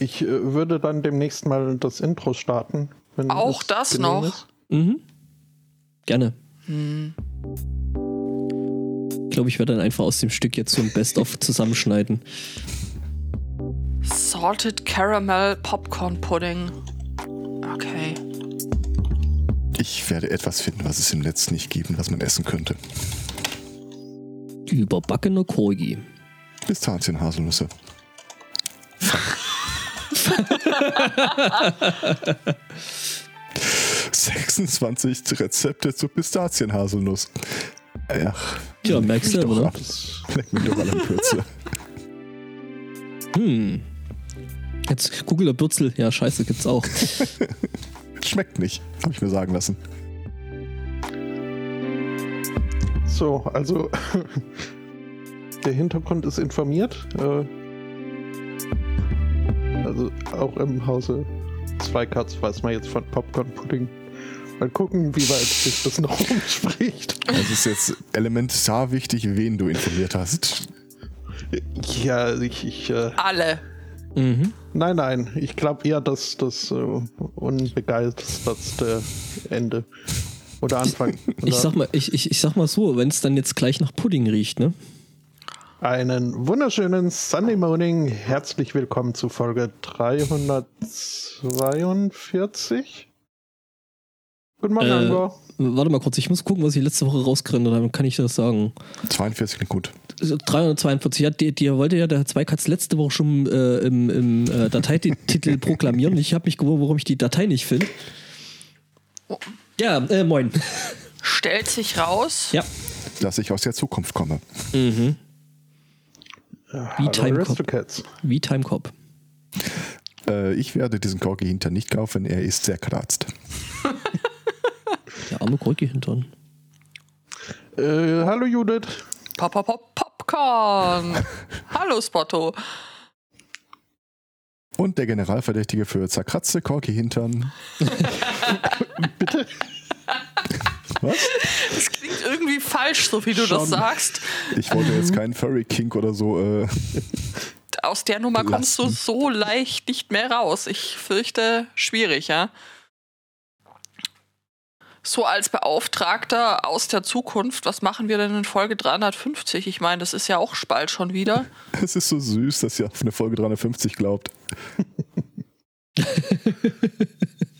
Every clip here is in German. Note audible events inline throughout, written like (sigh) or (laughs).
Ich äh, würde dann demnächst mal das Intro starten. wenn Auch das genehm noch? Mhm. Gerne. Hm. Ich glaube, ich werde dann einfach aus dem Stück jetzt so ein Best-of zusammenschneiden. Salted Caramel Popcorn Pudding. Okay. Ich werde etwas finden, was es im Netz nicht gibt und was man essen könnte. Überbackener Korgi. Pistazien-Haselnüsse. 26 Rezepte zur Pistazienhaselnuss. Ach, Tja, merkst du, oder? ab. Leck mich doch alle am Kürzel. Hm. Jetzt Google der Bürzel. Ja, scheiße, gibt's auch. Schmeckt nicht, habe ich mir sagen lassen. So, also (laughs) der Hintergrund ist informiert. Äh, also auch im Hause Zweikatz weiß man jetzt von Popcorn Pudding. Mal gucken, wie weit sich das noch (laughs) umspricht. Es ist jetzt elementar wichtig, wen du informiert hast. Ja, ich, ich äh, Alle. mhm. nein, nein, ich glaube eher, dass das äh, unbegeistertste Ende oder Anfang. (laughs) Ich sag mal, ich, ich, ich sag mal so, wenn es dann jetzt gleich nach Pudding riecht, ne? Einen wunderschönen Sunday Morning. Herzlich willkommen zu Folge 342. Guten Morgen, Äh, Angor. Warte mal kurz, ich muss gucken, was ich letzte Woche rausgerendert habe, dann kann ich das sagen. 42 klingt gut. Also 342, ja, die, die wollte ja der Zweikatz letzte Woche schon äh, im, im äh, Dateititel (laughs) proklamieren. Ich habe mich gewundert, warum ich die Datei nicht finde. Ja, äh, moin. Stellt sich raus. Ja. Dass ich aus der Zukunft komme. Mhm. Hallo, Timecop. Aristocats. Wie Timecop. Äh, ich werde diesen Corgi hinter nicht kaufen, er ist sehr kratzt. Der arme Korki-Hintern. Äh, hallo Judith. Pop, pop, pop, Popcorn. (laughs) Hallo Spotto. Und der Generalverdächtige für zerkratzte Corgi-Hintern. (laughs) Bitte? Was? Das klingt irgendwie falsch, so wie du das Schon. sagst. Ich wollte jetzt keinen Furry-Kink oder so. Äh, Aus der Nummer kommst du Belasten. so leicht nicht mehr raus. Ich fürchte, schwierig, ja. So als Beauftragter aus der Zukunft, was machen wir denn in Folge 350? Ich meine, das ist ja auch bald schon wieder. (laughs) es ist so süß, dass ihr auf eine Folge 350 glaubt. (laughs)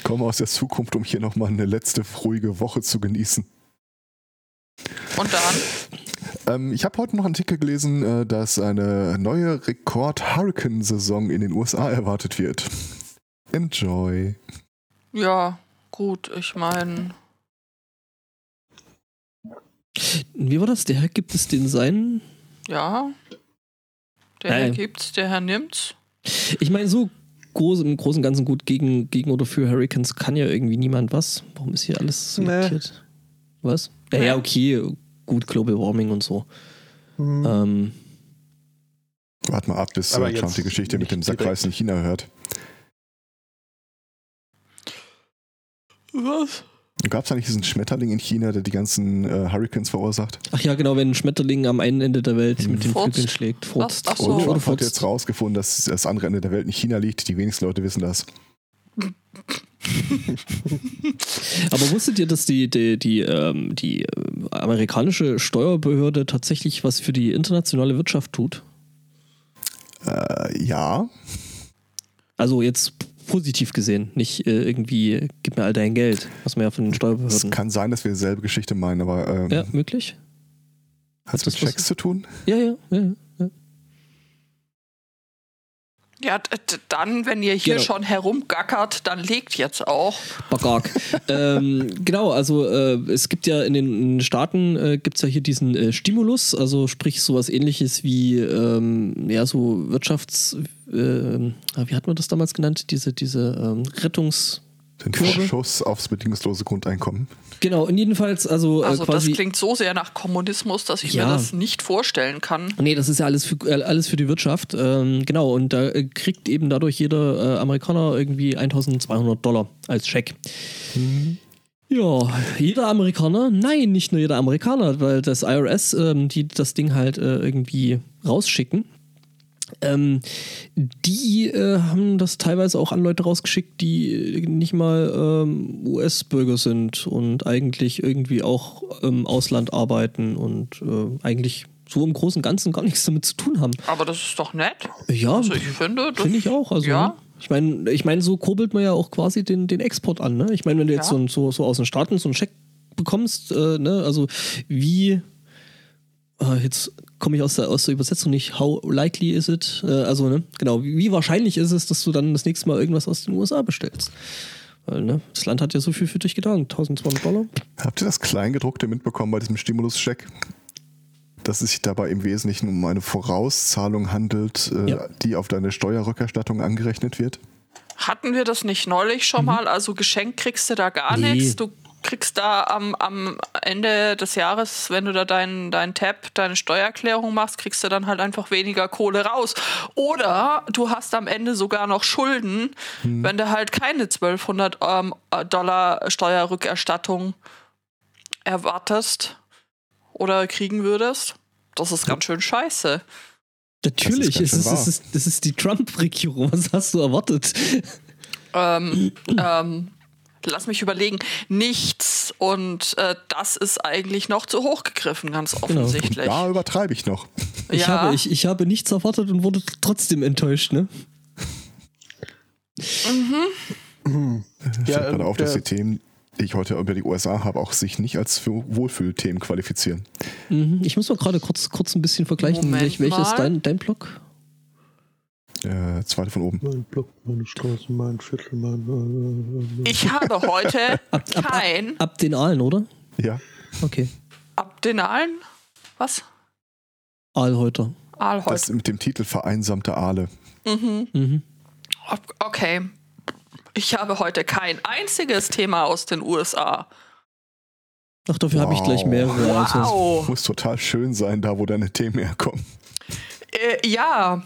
Ich komme aus der Zukunft, um hier nochmal eine letzte ruhige Woche zu genießen. Und dann? Ähm, ich habe heute noch einen Artikel gelesen, äh, dass eine neue Rekord-Hurricane-Saison in den USA erwartet wird. Enjoy. Ja, gut, ich meine, Wie war das? Der Herr gibt es den seinen? ja. Der Nein. Herr gibt's, der Herr nimmt's. Ich meine, so groß, im Großen und Ganzen gut gegen, gegen oder für Hurricanes kann ja irgendwie niemand was. Warum ist hier alles Nee. selektiert? Was? Naja, okay, gut, Global Warming und so. Hm. Ähm, Wart mal ab, bis Aber äh, Trump die Geschichte mit dem Sackreis in China hört. Was? Gab es eigentlich diesen Schmetterling in China, der die ganzen äh, Hurricanes verursacht? ach ja, genau, wenn ein Schmetterling am einen Ende der Welt mit den. Flügeln schlägt, furzt. Ach so. Und. Trump hat jetzt rausgefunden, dass das andere Ende der Welt in China liegt. Die wenigsten Leute wissen das. (laughs) Aber wusstet ihr, dass die, die, die, ähm, die äh, amerikanische Steuerbehörde tatsächlich was für die internationale Wirtschaft tut? Äh, ja, Also jetzt positiv gesehen, nicht äh, irgendwie, gib mir all dein Geld, was man ja von den es Steuerbehörden. kann sein, dass wir dieselbe Geschichte meinen, aber ähm, Ja, möglich? hat es mit das was- Checks zu tun? Ja, ja, ja. Ja. Dann, wenn ihr hier Genau. schon herumgackert, dann legt jetzt auch. Bagag. (laughs) ähm, genau, also äh, es gibt ja in den, in den Staaten äh, gibt es ja hier diesen äh, Stimulus, also sprich sowas ähnliches wie ähm, ja so Wirtschafts, äh, wie hat man das damals genannt? Diese, diese ähm, Rettungs. Den? Vorschuss aufs bedingungslose Grundeinkommen. Genau, und jedenfalls, also, Also äh, quasi. das klingt so sehr nach Kommunismus, dass ich Ja. mir das nicht vorstellen kann. Nee, das ist ja alles für, äh, alles für die Wirtschaft. Ähm, genau, und da äh, kriegt eben dadurch jeder äh, Amerikaner irgendwie 1200 Dollar als Scheck. Ja, jeder Amerikaner? Nein, nicht nur jeder Amerikaner, weil das IRS, ähm, die das Ding halt äh, irgendwie rausschicken, Ähm, die äh, haben das teilweise auch an Leute rausgeschickt, die nicht mal ähm, US-Bürger sind und eigentlich irgendwie auch im Ausland arbeiten und äh, eigentlich so im Großen und Ganzen gar nichts damit zu tun haben. Aber das ist doch nett. Ja, Also ich finde, das finde ich auch. Also, ja. Ich meine, ich mein, so kurbelt man ja auch quasi den, den Export an. Ne? Ich meine, wenn du jetzt Ja. so, ein- so, so aus den Staaten so einen Scheck bekommst, äh, ne? also wie, äh, jetzt komme ich aus der, aus der Übersetzung nicht, how likely is it? Äh, also, ne? genau, wie, wie wahrscheinlich ist es, dass du dann das nächste Mal irgendwas aus den USA bestellst? Weil, ne, das Land hat ja so viel für dich getan. 1200 Dollar. Habt ihr das Kleingedruckte mitbekommen bei diesem Stimuluscheck? Dass es sich dabei im Wesentlichen um eine Vorauszahlung handelt, äh, Ja. die auf deine Steuerrückerstattung angerechnet wird? Hatten wir das nicht neulich schon mal? Also geschenkt kriegst du da gar Mhm. Nee. nichts. Du kriegst da am, am Ende des Jahres, wenn du da deinen dein Tab, deine Steuererklärung machst, kriegst du dann halt einfach weniger Kohle raus. Oder du hast am Ende sogar noch Schulden, Mhm. wenn du halt keine 1200 ähm, Dollar Steuerrückerstattung erwartest oder kriegen würdest. Das ist ganz schön scheiße. Natürlich, es schön ist, es ist, das ist die Trump-Regierung. Was hast du erwartet? ähm, ähm, lass mich überlegen, nichts. Und äh, das ist eigentlich noch zu hoch gegriffen, ganz offensichtlich. Da übertreibe ich noch. Ich, Ja. habe, ich, ich habe nichts erwartet und wurde trotzdem enttäuscht, ne? Ich Ja, fällt gerade ähm, auf, dass der- die Themen, die ich heute über die USA habe, auch sich nicht als für Wohlfühlthemen qualifizieren. Mhm. Ich muss mal gerade kurz, kurz ein bisschen vergleichen. Moment Welch, welcher ist mal. dein, dein Block? Äh, zweite von oben. Mein Block, meine Straße, mein Viertel, mein. Äh, Ich habe heute (laughs) Ab, ab, kein ab den Aalen, oder? Ja. Okay. Abdenalen. Was? Aalhäuter. Aalholz. Das mit dem Titel Vereinsamte Aale. Mhm. Mhm. Ok- Okay. Ich habe heute kein einziges Thema aus den USA. Ach, dafür habe ich gleich Wow. mehrere. Also. Wow. Muss total schön sein, da wo deine Themen herkommen. Äh, ja,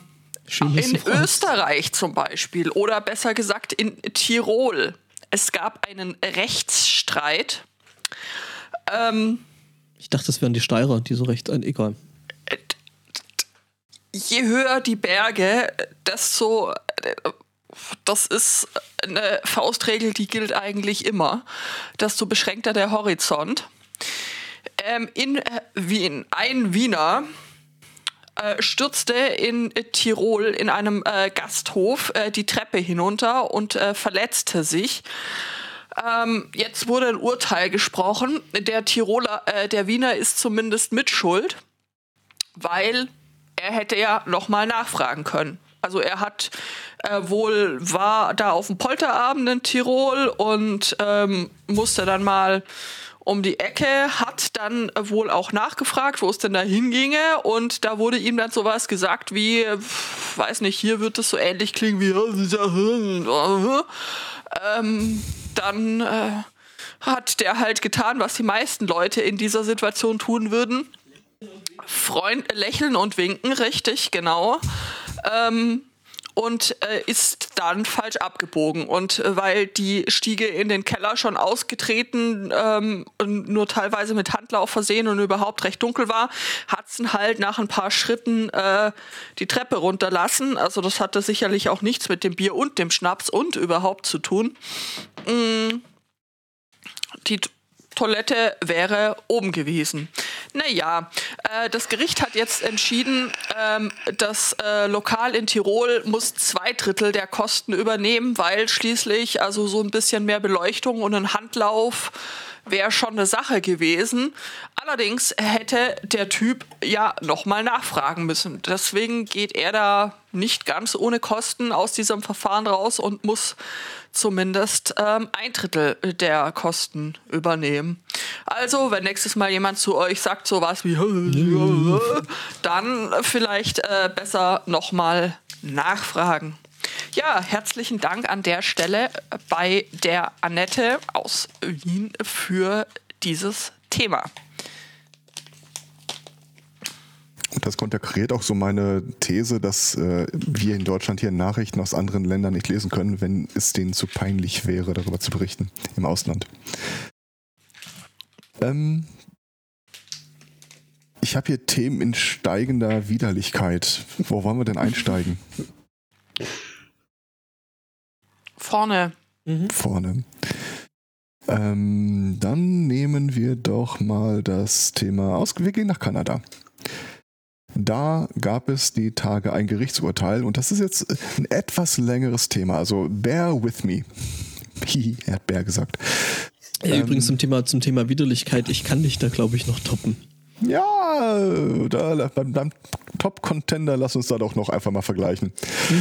Schön, dass in. Österreich zum Beispiel oder besser gesagt in Tirol. Es gab einen Rechtsstreit. Ähm, Ich dachte, das wären die Steirer, die so recht. Äh, egal. je höher die Berge, desto. äh, Das ist eine Faustregel, die gilt eigentlich immer. Desto beschränkter der Horizont. Ähm, in äh, Wien, ein Wiener äh, stürzte in äh, Tirol in einem äh, Gasthof äh, die Treppe hinunter und äh, verletzte sich. Ähm, jetzt wurde ein Urteil gesprochen. Der Tiroler, der Wiener ist zumindest mitschuld, weil er hätte ja nochmal nachfragen können. Also er hat äh, wohl war da auf dem Polterabend in Tirol und ähm, musste dann mal um die Ecke, hat dann wohl auch nachgefragt, wo es denn da hinginge und da wurde ihm dann sowas gesagt wie, äh, weiß nicht, hier wird es so ähnlich klingen wie ähm, dann äh, hat der halt getan, was die meisten Leute in dieser Situation tun würden. Freund lächeln und winken, richtig, genau. Ähm, und äh, ist dann falsch abgebogen. Und äh, weil die Stiege in den Keller schon ausgetreten ähm, und nur teilweise mit Handlauf versehen und überhaupt recht dunkel war, ihn halt nach ein paar Schritten äh, die Treppe runterlassen. Also das hatte sicherlich auch nichts mit dem Bier und dem Schnaps und überhaupt zu tun. Mm, die Toilette wäre oben gewesen. Naja, äh, das Gericht hat jetzt entschieden, ähm, das äh, Lokal in Tirol muss zwei Drittel der Kosten übernehmen, weil schließlich also so ein bisschen mehr Beleuchtung und ein Handlauf wäre schon eine Sache gewesen. Allerdings hätte der Typ ja nochmal nachfragen müssen. Deswegen geht er da nicht ganz ohne Kosten aus diesem Verfahren raus und muss zumindest ähm, ein Drittel der Kosten übernehmen. Also, wenn nächstes Mal jemand zu euch sagt sowas wie, (laughs) dann vielleicht äh, besser nochmal nachfragen. Ja, herzlichen Dank an der Stelle bei der Annette aus Wien für dieses Thema. Und das konterkariert auch so meine These, dass äh, wir in Deutschland hier Nachrichten aus anderen Ländern nicht lesen können, wenn es denen zu peinlich wäre, darüber zu berichten im Ausland. Ähm, ich habe hier Themen in steigender Widerlichkeit. Wo wollen wir denn einsteigen? Vorne. Mhm. Vorne. Ähm, dann nehmen wir doch mal das Thema aus. Wir gehen nach Kanada. Da gab es die Tage ein Gerichtsurteil und das ist jetzt ein etwas längeres Thema. Also bear with me. (laughs) Er hat Bär gesagt. Ja, Ähm, übrigens zum Thema, zum Thema Widerlichkeit, ich kann dich da, glaube ich, noch toppen. Ja, da, beim, beim Top-Contender lass uns da doch noch einfach mal vergleichen. Äh,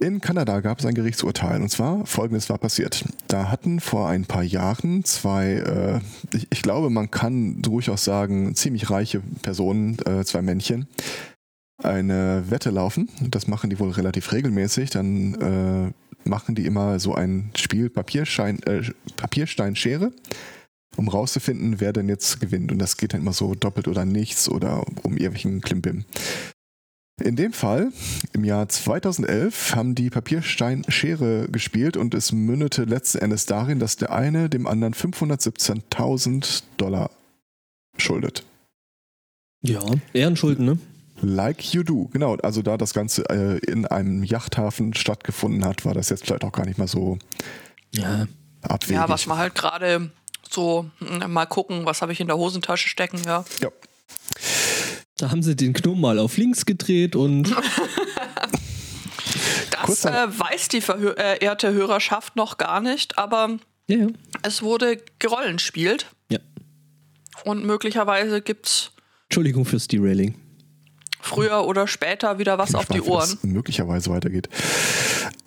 in Kanada gab es ein Gerichtsurteil und zwar folgendes war passiert. Da hatten vor ein paar Jahren zwei, äh, ich, ich glaube, man kann durchaus sagen, ziemlich reiche Personen, äh, zwei Männchen, eine Wette laufen. Das machen die wohl relativ regelmäßig. Dann äh, machen die immer so ein Spiel Papierschein, äh, Papierstein, Schere um rauszufinden, wer denn jetzt gewinnt. Und das geht dann immer so doppelt oder nichts oder um irgendwelchen Klimbim. In dem Fall, im Jahr 2011, haben die Papierstein-Schere gespielt und es mündete letzten Endes darin, dass der eine dem anderen 517.000 Dollar schuldet. Ja, Ehrenschulden, ne? Like you do. Genau, also da das Ganze äh, in einem Yachthafen stattgefunden hat, war das jetzt vielleicht auch gar nicht mal so Ja. abwegig. Ja, was man halt gerade so hm, mal gucken, was habe ich in der Hosentasche stecken, ja. ja. Da haben sie den Knopf mal auf links gedreht und (laughs) Das äh, weiß die verehrte Hörerschaft noch gar nicht, aber ja, ja. es wurde gerollenspielt ja. und möglicherweise gibt es Entschuldigung fürs Derailing. früher oder später wieder was auf die Ohren. möglicherweise weitergeht.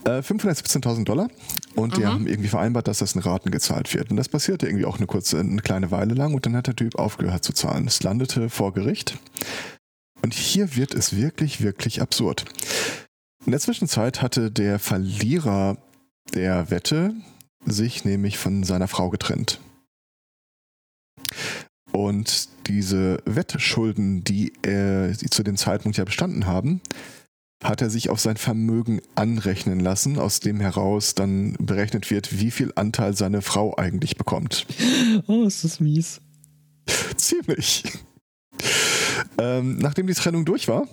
Äh, 517.000 Dollar und die haben irgendwie vereinbart, dass das in Raten gezahlt wird. Und das passierte irgendwie auch eine kurze, eine kleine Weile lang und dann hat der Typ aufgehört zu zahlen. Es landete vor Gericht und hier wird es wirklich, wirklich absurd. In der Zwischenzeit hatte der Verlierer der Wette sich nämlich von seiner Frau getrennt. Und diese Wettschulden, die, er, die zu dem Zeitpunkt ja bestanden haben, hat er sich auf sein Vermögen anrechnen lassen, aus dem heraus dann berechnet wird, wie viel Anteil seine Frau eigentlich bekommt. Oh, ist das mies. Ziemlich. Ähm, nachdem die Trennung durch war,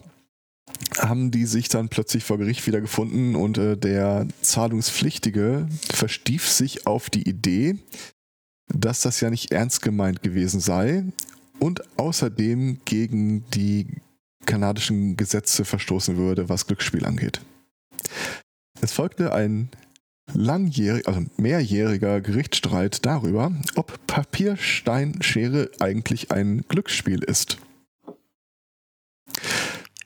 haben die sich dann plötzlich vor Gericht wiedergefunden und äh, der Zahlungspflichtige verstief sich auf die Idee, dass das ja nicht ernst gemeint gewesen sei und außerdem gegen die kanadischen Gesetze verstoßen würde, was Glücksspiel angeht. Es folgte ein langjähriger, also mehrjähriger Gerichtsstreit darüber, ob Papiersteinschere eigentlich ein Glücksspiel ist.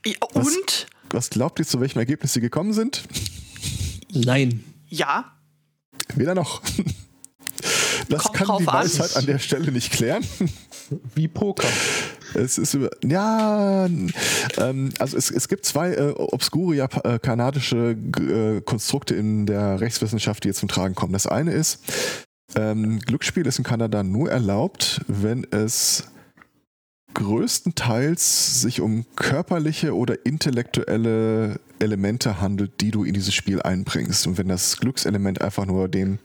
Ja, Was? Und Was glaubt ihr, zu welchem Ergebnis sie gekommen sind? Nein. ja, Weder noch. Das Kommt kann die an. Weisheit an der Stelle nicht klären. Wie Poker. Es ist über, ja, ähm, also es, es gibt zwei äh, obskure Jap äh, kanadische G- äh, Konstrukte in der Rechtswissenschaft, die jetzt zum Tragen kommen. Das eine ist, ähm, Glücksspiel ist in Kanada nur erlaubt, wenn es größtenteils sich um körperliche oder intellektuelle Elemente handelt, die du in dieses Spiel einbringst. Und wenn das Glückselement einfach nur dem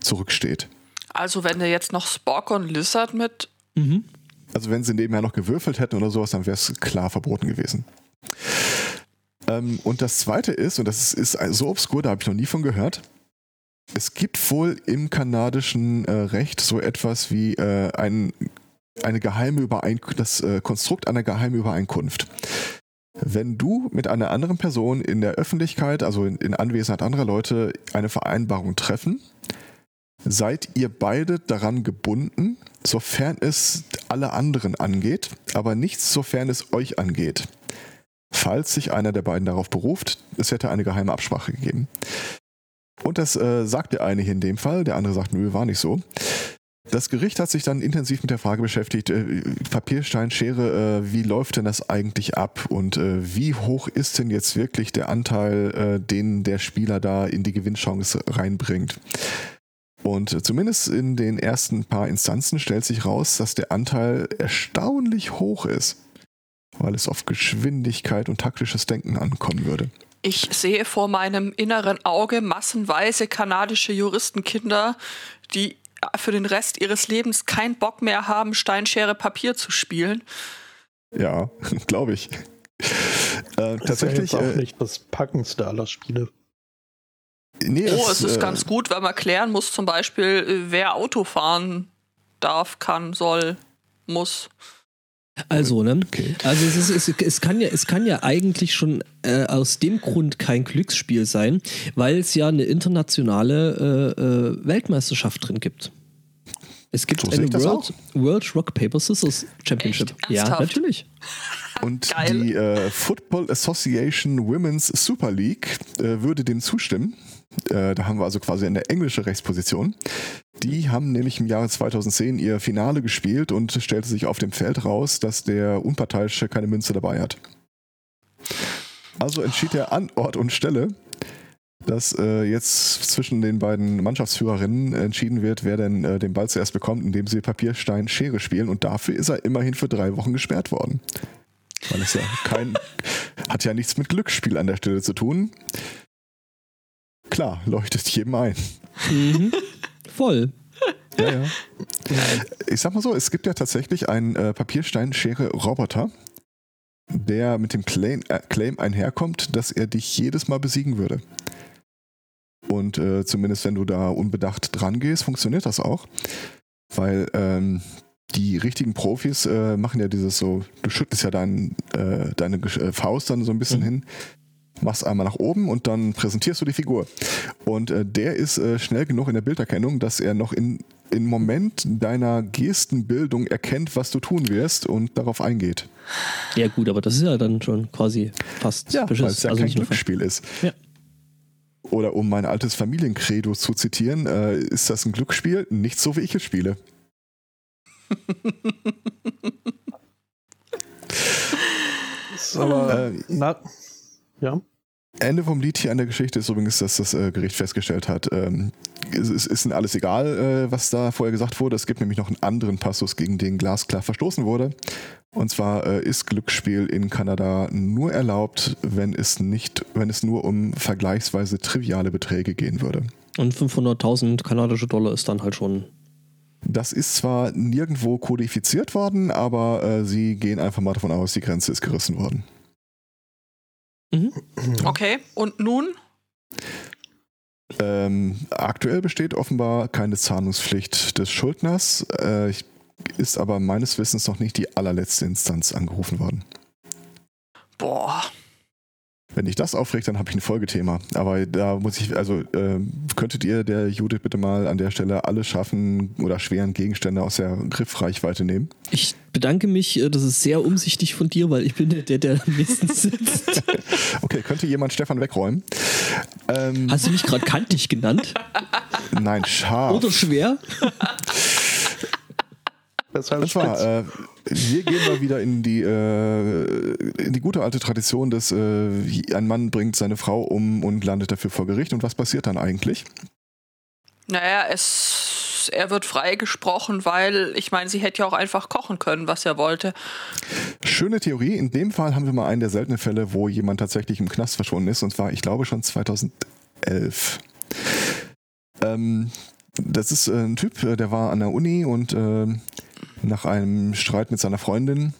zurücksteht. also wenn du jetzt noch Spock und Lizard mit Mhm. Also wenn sie nebenher noch gewürfelt hätten oder sowas, dann wäre es klar verboten gewesen. Ähm, und das Zweite ist, und das ist, ist so obskur, da habe ich noch nie von gehört, es gibt wohl im kanadischen äh, Recht so etwas wie äh, ein, eine geheime Übereinkunft, das äh, Konstrukt einer geheimen Übereinkunft. Wenn du mit einer anderen Person in der Öffentlichkeit, also in, in Anwesenheit anderer Leute, eine Vereinbarung treffen, seid ihr beide daran gebunden, sofern es alle anderen angeht, aber nicht sofern es euch angeht. Falls sich einer der beiden darauf beruft, es hätte eine geheime Absprache gegeben. Und das äh, sagt der eine hier in dem Fall, der andere sagt, nö, war nicht so. Das Gericht hat sich dann intensiv mit der Frage beschäftigt, äh, Papierstein, Schere, äh, wie läuft denn das eigentlich ab und äh, wie hoch ist denn jetzt wirklich der Anteil, äh, den der Spieler da in die Gewinnchance reinbringt? Und zumindest in den ersten paar Instanzen stellt sich raus, dass der Anteil erstaunlich hoch ist, weil es auf Geschwindigkeit und taktisches Denken ankommen würde. Ich sehe vor meinem inneren Auge massenweise kanadische Juristenkinder, die für den Rest ihres Lebens keinen Bock mehr haben, Steinschere Papier zu spielen. Ja, (laughs) glaube ich. Äh, tatsächlich ja auch äh, nicht das packendste aller Spiele. Nee, oh, es, ist äh, ganz gut, weil man klären muss, zum Beispiel, äh, wer Auto fahren darf, kann, soll, muss. Also, ne? Okay. Also es, ist, es, es, kann ja, es kann ja eigentlich schon äh, aus dem Grund kein Glücksspiel sein, weil es ja eine internationale äh, äh, Weltmeisterschaft drin gibt. Es gibt so eine World, World, Rock Paper Scissors Championship. Echt? Ja, natürlich. (laughs) Und die äh, Football Association Women's Super League äh, würde dem zustimmen. Äh, da haben wir also quasi eine englische Rechtsposition. Die haben nämlich im Jahre 2010 ihr Finale gespielt und stellte sich auf dem Feld raus, dass der Unparteiische keine Münze dabei hat. Also entschied er an Ort und Stelle, dass äh, jetzt zwischen den beiden Mannschaftsführerinnen entschieden wird, wer denn äh, den Ball zuerst bekommt, indem sie Papier, Stein, Schere spielen. Und dafür ist er immerhin für drei Wochen gesperrt worden. Weil es ja kein, hat ja nichts mit Glücksspiel an der Stelle zu tun. Klar, leuchtet jedem ein. Mhm. Voll. Ja, ja. Ich sag mal so, es gibt ja tatsächlich einen äh, Papierstein-Schere-Roboter, der mit dem Claim, äh, Claim einherkommt, dass er dich jedes Mal besiegen würde. Und äh, zumindest wenn du da unbedacht dran gehst, funktioniert das auch. Weil ähm, die richtigen Profis äh, machen ja dieses so, du schüttelst ja dein, äh, deine äh, Faust dann so ein bisschen mhm. hin, machst einmal nach oben und dann präsentierst du die Figur. Und äh, der ist äh, schnell genug in der Bilderkennung, dass er noch in im Moment deiner Gestenbildung erkennt, was du tun wirst und darauf eingeht. Ja gut, aber das ist ja dann schon quasi fast ja, weil es ja also kein Glücksspiel ist. Ja. Oder um mein altes Familiencredo zu zitieren, äh, ist das ein Glücksspiel? Nicht so, wie ich es spiele. (laughs) Aber, äh, na, ja. Ende vom Lied hier an der Geschichte ist übrigens, dass das äh, Gericht festgestellt hat, ähm, es ist, ist alles egal, äh, was da vorher gesagt wurde. Es gibt nämlich noch einen anderen Passus, gegen den glasklar verstoßen wurde. Und zwar äh, ist Glücksspiel in Kanada nur erlaubt, wenn es nicht, wenn es nur um vergleichsweise triviale Beträge gehen würde. Und 500.000 kanadische Dollar ist dann halt schon. Das ist zwar nirgendwo kodifiziert worden, aber äh, sie gehen einfach mal davon aus, die Grenze ist gerissen worden. Mhm. (clears throat) Okay, und nun? Ähm, aktuell besteht offenbar keine Zahlungspflicht des Schuldners, äh, ist aber meines Wissens noch nicht die allerletzte Instanz angerufen worden. Boah. Wenn ich das aufregt, dann habe ich ein Folgethema. Aber da muss ich, also äh, könntet ihr der Judith bitte mal an der Stelle alle schaffen oder schweren Gegenstände aus der Griffreichweite nehmen? Ich bedanke mich, äh, das ist sehr umsichtig von dir, weil ich bin der, der am nächsten sitzt. (laughs) okay, könnte jemand Stefan wegräumen? Ähm, Hast du mich gerade kantig genannt? Nein, scharf. Oder schwer? Das war, äh, wir gehen mal wieder in die, äh, in die gute alte Tradition, dass äh, ein Mann bringt seine Frau um und landet dafür vor Gericht. Und was passiert dann eigentlich? Naja, es, er wird freigesprochen, weil ich meine, sie hätte ja auch einfach kochen können, was er wollte. Schöne Theorie. In dem Fall haben wir mal einen der seltenen Fälle, wo jemand tatsächlich im Knast verschwunden ist. Und zwar, ich glaube, schon 2011. Ähm, das ist äh, ein Typ, äh, der war an der Uni und äh, nach einem Streit mit seiner Freundin,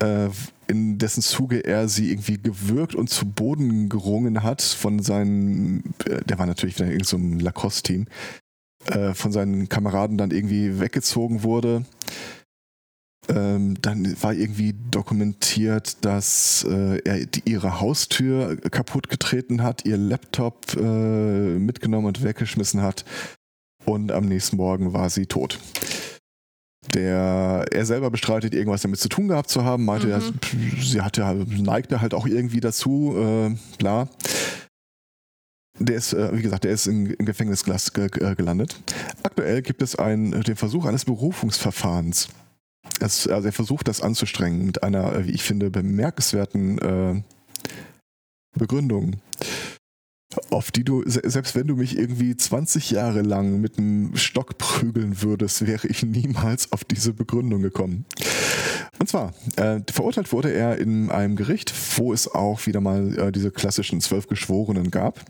äh, in dessen Zuge er sie irgendwie gewürgt und zu Boden gerungen hat von seinen, äh, der war natürlich in so einem Lacoste-Team, äh, von seinen Kameraden dann irgendwie weggezogen wurde. Ähm, dann war irgendwie dokumentiert, dass äh, er die, ihre Haustür kaputt getreten hat, ihr Laptop äh, mitgenommen und weggeschmissen hat und am nächsten Morgen war sie tot. Der, er selber bestreitet, irgendwas damit zu tun gehabt zu haben, meinte, mhm. er, sie hatte, neigte halt auch irgendwie dazu, äh, bla. Der ist, äh, wie gesagt, der ist in, im Gefängnis äh, gelandet. Aktuell gibt es einen, den Versuch eines Berufungsverfahrens. Es, also er versucht das anzustrengen mit einer, äh, wie ich finde, bemerkenswerten äh, Begründung auf die du, selbst wenn du mich irgendwie 20 Jahre lang mit einem Stock prügeln würdest, wäre ich niemals auf diese Begründung gekommen. Und zwar, äh, verurteilt wurde er in einem Gericht, wo es auch wieder mal äh, diese klassischen zwölf Geschworenen gab.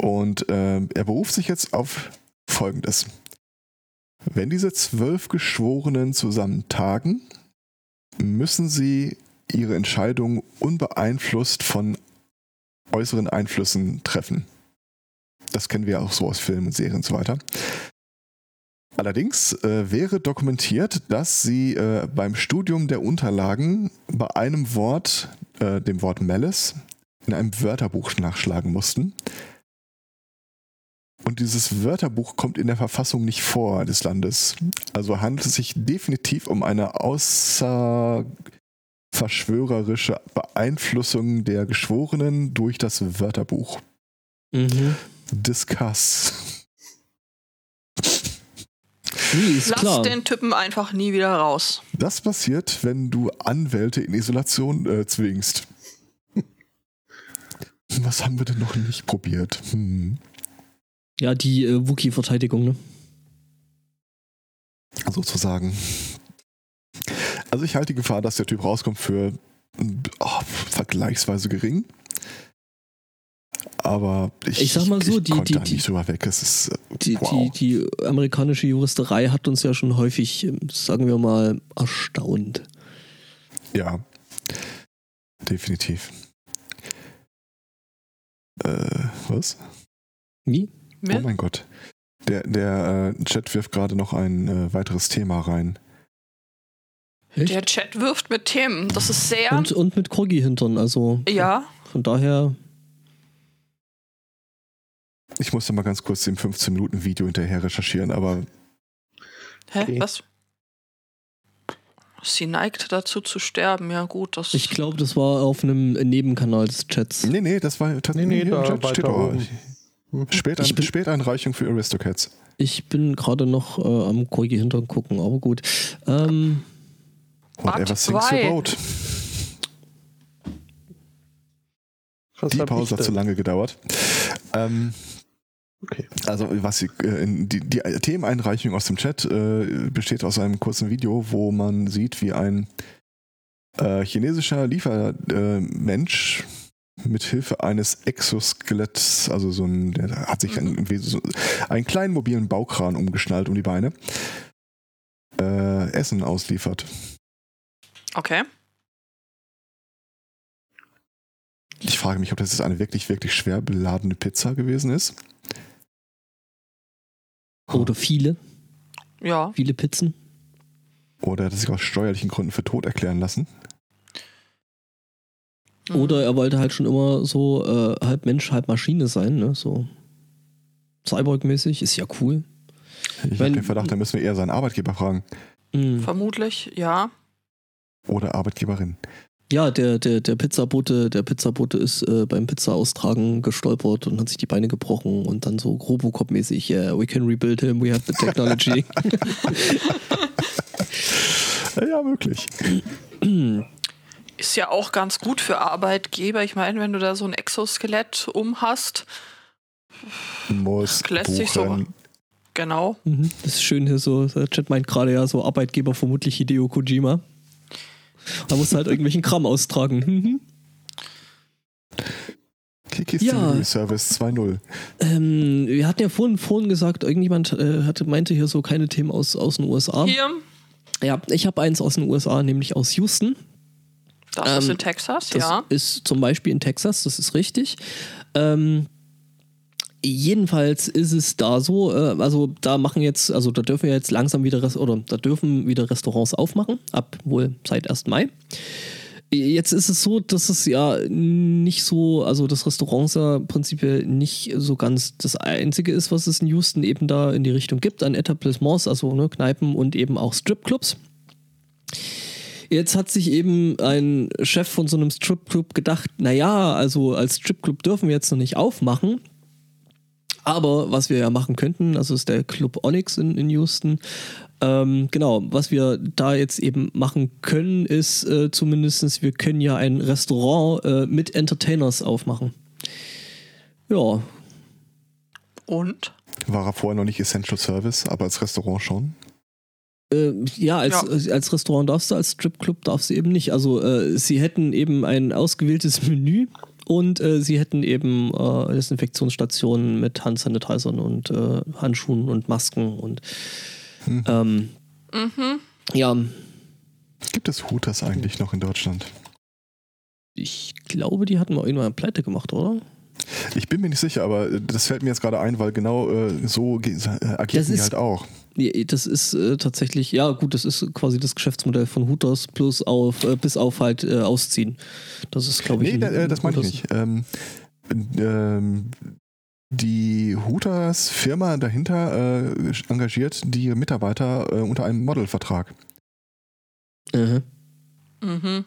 Und äh, er beruft sich jetzt auf Folgendes. Wenn diese zwölf Geschworenen zusammen tagen, müssen sie ihre Entscheidung unbeeinflusst von äußeren Einflüssen treffen. Das kennen wir auch so aus Filmen, Serien und so weiter. Allerdings äh, wäre dokumentiert, dass sie äh, beim Studium der Unterlagen bei einem Wort, äh, dem Wort Malice, in einem Wörterbuch nachschlagen mussten. Und dieses Wörterbuch kommt in der Verfassung nicht vor des Landes. Also handelt es sich definitiv um eine außerverschwörerische Beeinflussung der Geschworenen durch das Wörterbuch. Mhm. Discuss. Nee, ist Lass klar. den Typen einfach nie wieder raus. Das passiert, wenn du Anwälte in Isolation äh, zwingst. (laughs) Was haben wir denn noch nicht probiert? Hm. Ja, die äh, Wookie-Verteidigung, ne? Sozusagen. Also ich halte die Gefahr, dass der Typ rauskommt für oh, vergleichsweise gering. Aber ich, Ich sag mal so, die- die- da die- nicht drüber weg. Es ist, äh, Die, wow. die, die amerikanische Juristerei hat uns ja schon häufig, ähm, sagen wir mal, erstaunt. Ja, definitiv. Äh, was? Wie? Oh mein Gott. Der, der äh, Chat wirft gerade noch ein äh, weiteres Thema rein. Echt? Der Chat wirft mit Themen. Das ist sehr. Und, und mit Corgi-Hintern, also ja. von daher, Ich musste mal ganz kurz dem 15-Minuten-Video hinterher recherchieren, aber Hä? Okay. Was? Sie neigt dazu zu sterben. Ja, gut. Das ich glaube, das war auf einem Nebenkanal des Chats. nee, nee, das war Nee, tatsächlich nee, hier da im Chat steht weiter auch. oben. Spätan Ich bin- Späteinreichung für Aristocats. Ich bin gerade noch äh, am Corgi-Hintern gucken, aber gut. Ähm, Whatever zwei. your boat. Was Die Pause hat zu lange gedauert. Ähm, Okay. Also was sie, äh, die, die Themeneinreichung aus dem Chat äh, besteht aus einem kurzen Video, wo man sieht, wie ein äh, chinesischer Liefermensch mit Hilfe eines Exoskeletts, also so ein, der hat sich einen, so einen kleinen mobilen Baukran umgeschnallt um die Beine, äh, Essen ausliefert. Okay. Ich frage mich, ob das jetzt eine wirklich, wirklich schwer beladene Pizza gewesen ist. oder viele, Ja. viele Pizzen. Oder hat er sich aus steuerlichen Gründen für tot erklären lassen. Mhm. Oder er wollte halt schon immer so äh, halb Mensch, halb Maschine sein, ne? So Cyborg-mäßig, ist ja cool. Ich habe den Verdacht, da müssen wir eher seinen Arbeitgeber fragen. Mhm. Vermutlich, ja. Oder Arbeitgeberin. Ja, der, der, der Pizzabote, der Pizzabote ist äh, beim Pizza austragen gestolpert und hat sich die Beine gebrochen und dann so Robocop-mäßig, yeah, we can rebuild him, we have the technology. (laughs) Ja, möglich. Ist ja auch ganz gut für Arbeitgeber. Ich meine, wenn du da so ein Exoskelett um hast, Muss Lässt sich so- genau. Mhm, Das ist schön hier so, der Chat meint gerade ja so Arbeitgeber vermutlich Hideo Kojima. Da musst du halt irgendwelchen Kram austragen. Mhm. Kikis Ja. Delivery Service 2.0. ähm, wir hatten ja vorhin, vorhin gesagt, irgendjemand äh, hatte, meinte hier so keine Themen aus, aus den USA. Hier, Ja, ich habe eins aus den USA, nämlich aus Houston. das ist Ähm, in Texas, Das ja. ist zum Beispiel in Texas, das ist richtig. Ähm, jedenfalls ist es da so, äh, also da machen jetzt, also da dürfen wir jetzt langsam wieder, oder da dürfen wieder Restaurants aufmachen, ab wohl seit 1. Mai. Jetzt ist es so, dass es ja nicht so, also das Restaurants ja prinzipiell nicht so ganz das einzige ist, was es in Houston eben da in die Richtung gibt, an Etablissements, also ne, Kneipen und eben auch Stripclubs. Jetzt hat sich eben ein Chef von so einem Stripclub gedacht, naja, also als Stripclub dürfen wir jetzt noch nicht aufmachen. Aber was wir ja machen könnten, also ist der Club Onyx in, in Houston. Ähm, genau, was wir da jetzt eben machen können, ist äh, zumindest, wir können ja ein Restaurant äh, mit Entertainers aufmachen. Ja, Und? War er vorher noch nicht Essential Service, aber als Restaurant schon. Äh, ja, als, Ja. als Restaurant darfst du, als Stripclub darfst du eben nicht. Also äh, sie hätten eben ein ausgewähltes Menü und äh, sie hätten eben äh, Desinfektionsstationen mit Handsanitizern und äh, Handschuhen und Masken und Ähm, Ja, Gibt es Hooters eigentlich noch in Deutschland? ich glaube, die hatten mal irgendwann pleite gemacht, oder? Ich bin mir nicht sicher, aber äh, das fällt mir jetzt gerade ein, weil genau äh, so äh, agieren die halt auch. Das ist äh, tatsächlich, ja gut, das ist quasi das Geschäftsmodell von Hooters plus auf, äh, bis auf halt äh, ausziehen. Das ist, glaube ich. Nee, ein- äh, das meine ich Hooters- nicht. Ähm, ähm, die Hooters Firma dahinter äh, engagiert die Mitarbeiter äh, unter einem Modelvertrag, Aha. Mhm.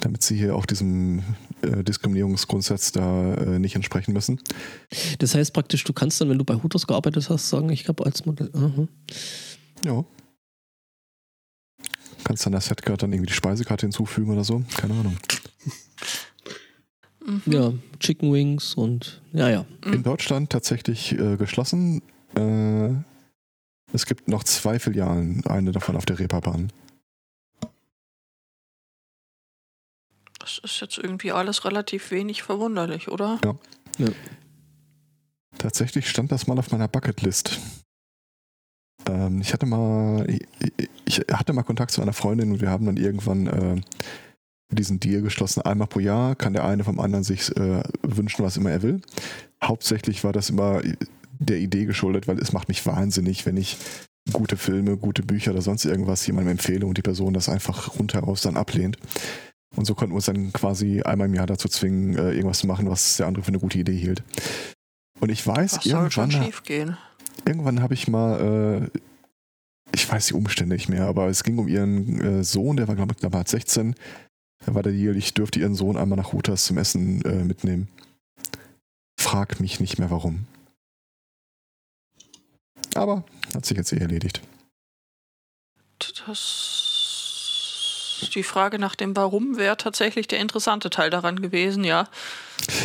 Damit sie hier auch diesem äh, Diskriminierungsgrundsatz da äh, nicht entsprechen müssen. Das heißt praktisch, du kannst dann, wenn du bei Hooters gearbeitet hast, sagen, ich habe als Modell. Aha. Ja. Kannst dann der Setcard dann irgendwie die Speisekarte hinzufügen oder so? Keine Ahnung. Mhm. Ja, Chicken Wings und ja, ja. In Deutschland tatsächlich äh, geschlossen. Äh, es gibt noch zwei Filialen, eine davon auf der Reeperbahn. Das ist jetzt irgendwie alles relativ wenig verwunderlich, oder? Tatsächlich stand das mal auf meiner Bucketlist. Ähm, ich hatte mal, ich, ich hatte mal Kontakt zu einer Freundin und wir haben dann irgendwann äh, diesen Deal geschlossen. Einmal pro Jahr kann der eine vom anderen sich äh, wünschen, was immer er will. Hauptsächlich war das immer der Idee geschuldet, weil es macht mich wahnsinnig, wenn ich gute Filme, gute Bücher oder sonst irgendwas jemandem empfehle und die Person das einfach rundheraus dann ablehnt. Und so konnten wir uns dann quasi einmal im Jahr dazu zwingen, äh, irgendwas zu machen, was der andere für eine gute Idee hielt. Und ich weiß, schon irgendwann, gehen? irgendwann habe ich mal, äh, ich weiß die Umstände nicht mehr, aber es ging um ihren äh, Sohn, der war, glaube ich, damals 16. Da war der Deal, ich dürfte ihren Sohn einmal nach Hooters zum Essen äh, mitnehmen. Frag mich nicht mehr warum. Aber hat sich jetzt eh erledigt. Das die Frage nach dem Warum wäre tatsächlich der interessante Teil daran gewesen, ja.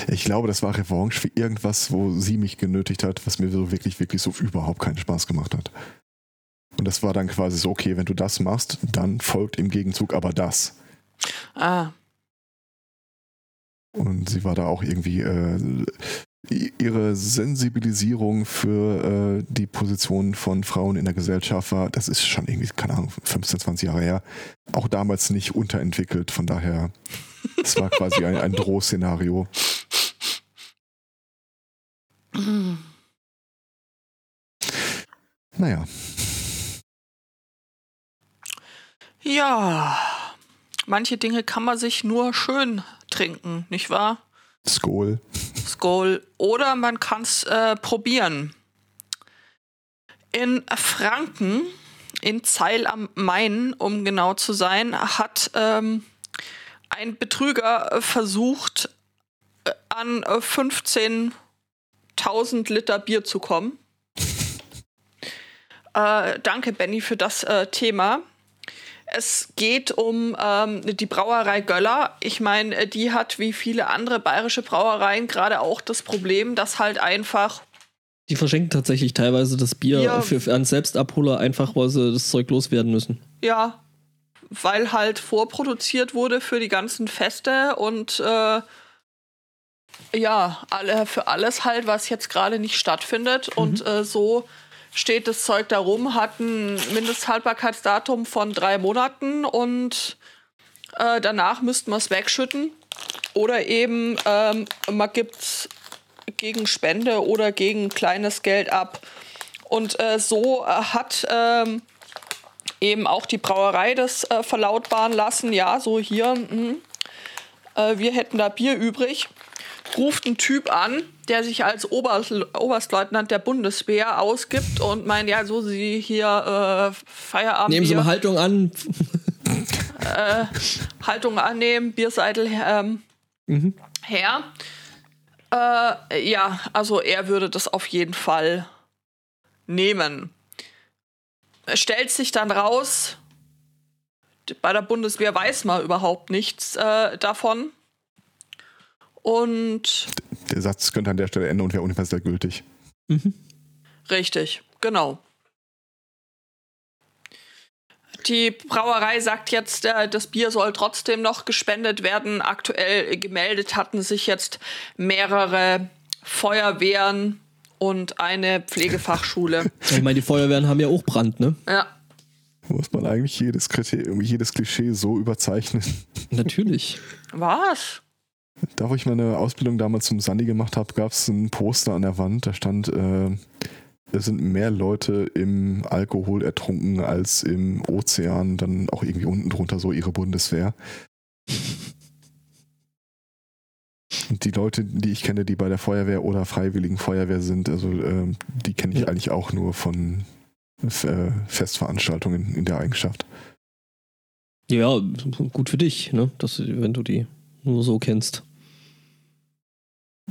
Ich glaube, das war Revanche für irgendwas, wo sie mich genötigt hat, was mir so wirklich, wirklich so überhaupt keinen Spaß gemacht hat. Und das war dann quasi so, okay, wenn du das machst, dann folgt im Gegenzug aber das. Ah, Und sie war da auch irgendwie äh, ihre Sensibilisierung für äh, die Position von Frauen in der Gesellschaft war, das ist schon irgendwie, keine Ahnung, 15, 20 Jahre her, auch damals nicht unterentwickelt. Von daher, es war quasi ein, ein Drohszenario. Naja, ja. Manche Dinge kann man sich nur schön trinken, nicht wahr? Skol. Skoll. Oder man kann es äh, probieren. In Franken, in Zeil am Main, um genau zu sein, hat ähm, ein Betrüger äh, versucht, äh, an äh, 15.000 Liter Bier zu kommen. äh, danke, Benny, für das äh, Thema. Es geht um ähm, die Brauerei Göller. Ich meine, äh, die hat wie viele andere bayerische Brauereien gerade auch das Problem, dass halt einfach Die verschenken tatsächlich teilweise das Bier Ja. für, an Selbstabholer, einfach weil sie das Zeug loswerden müssen. Ja, weil halt vorproduziert wurde für die ganzen Feste und äh, ja, alle, für alles halt, was jetzt gerade nicht stattfindet. Und äh, so steht das Zeug da rum, hat ein Mindesthaltbarkeitsdatum von drei Monaten und äh, danach müsste man es wegschütten. Oder eben ähm, man gibt es gegen Spende oder gegen kleines Geld ab. Und äh, so äh, hat ähm, eben auch die Brauerei das äh, verlautbaren lassen. Ja, so hier, mhm. äh, wir hätten da Bier übrig. Ruft ein Typ an, der sich als Oberst, Oberstleutnant der Bundeswehr ausgibt und meint, ja, so Sie hier äh, Feierabend. Nehmen Sie mal Haltung an. Haltung annehmen, Bierseitel ähm, Mhm. her. Äh, ja, also er würde das auf jeden Fall nehmen. Es stellt sich dann raus, bei der Bundeswehr weiß man überhaupt nichts äh, davon. Und Der Satz könnte an der Stelle enden und wäre universell gültig. Mhm. Richtig, genau. Die Brauerei sagt jetzt, äh, das Bier soll trotzdem noch gespendet werden. Aktuell gemeldet hatten sich jetzt mehrere Feuerwehren und eine Pflegefachschule. (laughs) Ich meine, die Feuerwehren haben ja auch Brand, ne? Ja. Muss man eigentlich jedes, Kriterium, jedes Klischee so überzeichnen? Natürlich. Was? (laughs) Da, wo ich meine Ausbildung damals zum Sandi gemacht habe, gab es ein Poster an der Wand, da stand, äh, es sind mehr Leute im Alkohol ertrunken als im Ozean, dann auch irgendwie unten drunter so ihre Bundeswehr. Und die Leute, die ich kenne, die bei der Feuerwehr oder Freiwilligen Feuerwehr sind, also äh, die kenne ich Ja. eigentlich auch nur von äh, Festveranstaltungen in der Eigenschaft. Ja, gut für dich, ne? Dass, wenn du die nur so kennst.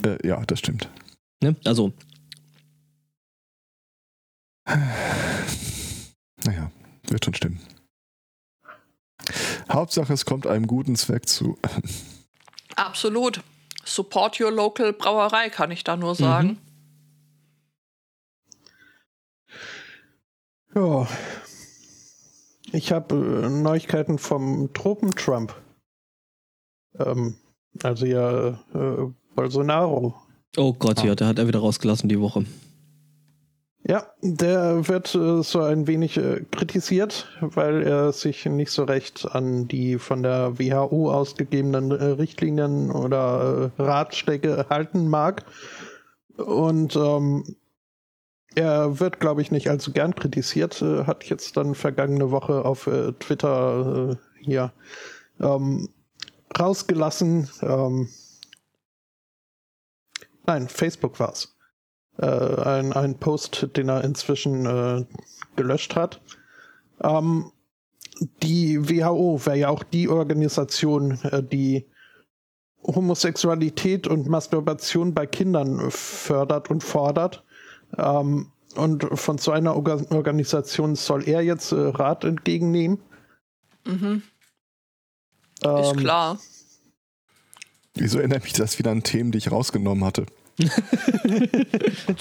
Äh, ja, das stimmt. Ne? Also, Naja, wird schon stimmen. Hauptsache, es kommt einem guten Zweck zu. Absolut. Support your local Brauerei, kann ich da nur sagen. Ja. Ich habe äh, Neuigkeiten vom Tropen-Trump. Ähm, also ja, äh, Bolsonaro. oh Gott, ja, der hat er wieder rausgelassen die Woche. Ja, der wird äh, so ein wenig äh, kritisiert, weil er sich nicht so recht an die von der WHO ausgegebenen äh, Richtlinien oder äh, Ratschläge halten mag. Und ähm, er wird, glaube ich, nicht allzu gern kritisiert, äh, hat jetzt dann vergangene Woche auf äh, Twitter äh, hier ähm, rausgelassen. Ähm, nein, Facebook war's äh, ein, ein Post, den er inzwischen äh, gelöscht hat. Ähm, die WHO wäre ja auch die Organisation, äh, die Homosexualität und Masturbation bei Kindern fördert und fordert. Ähm, und von so einer Orga Organisation soll er jetzt äh, Rat entgegennehmen. Mhm. Ist Ähm, klar. Wieso erinnert mich das wieder an Themen, die ich rausgenommen hatte?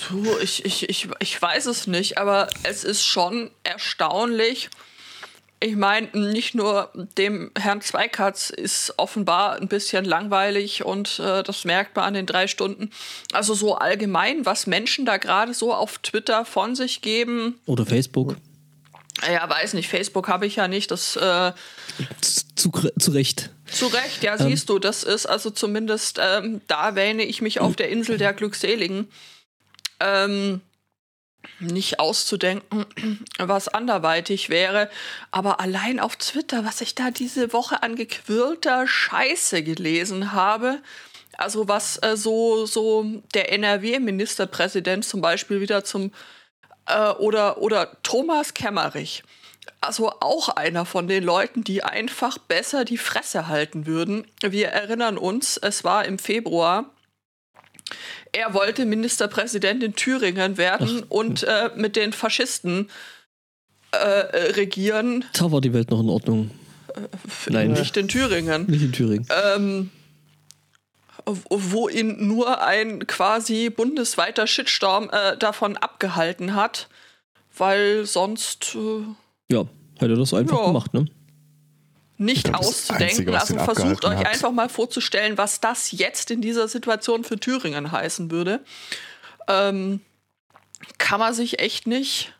Du, ich, ich, ich, ich weiß es nicht, aber es ist schon erstaunlich. Ich meine, nicht nur dem Herrn Zweikatz ist offenbar ein bisschen langweilig und äh, das merkt man an den drei Stunden. Also so allgemein, was Menschen da gerade so auf Twitter von sich geben. Oder Facebook. Ja, weiß nicht, Facebook habe ich ja nicht. Das äh, Zu, zu Recht. zu Recht, ja, siehst du, das ist also zumindest, ähm, da wähne ich mich auf der Insel der Glückseligen. Ähm, nicht auszudenken, (clears throat) was anderweitig wäre. Aber allein auf Twitter, was ich da diese Woche an gequirlter Scheiße gelesen habe, also was äh, so, so der NRW-Ministerpräsident zum Beispiel wieder zum äh, oder, oder Thomas Kemmerich. Also auch einer von den Leuten, die einfach besser die Fresse halten würden. Wir erinnern uns, es war im Februar. Er wollte Ministerpräsident in Thüringen werden und äh, mit den Faschisten äh, äh, regieren, Da war die Welt noch in Ordnung. Nein. nicht in Thüringen. Nicht in Thüringen. ähm, wo ihn nur ein quasi bundesweiter Shitstorm äh, davon abgehalten hat, weil sonst äh, Ja, hätte das einfach Ja. gemacht, ne? nicht glaub, auszudenken. Was also versucht euch hat. einfach mal vorzustellen, was das jetzt in dieser Situation für Thüringen heißen würde. Ähm, kann man sich echt nicht.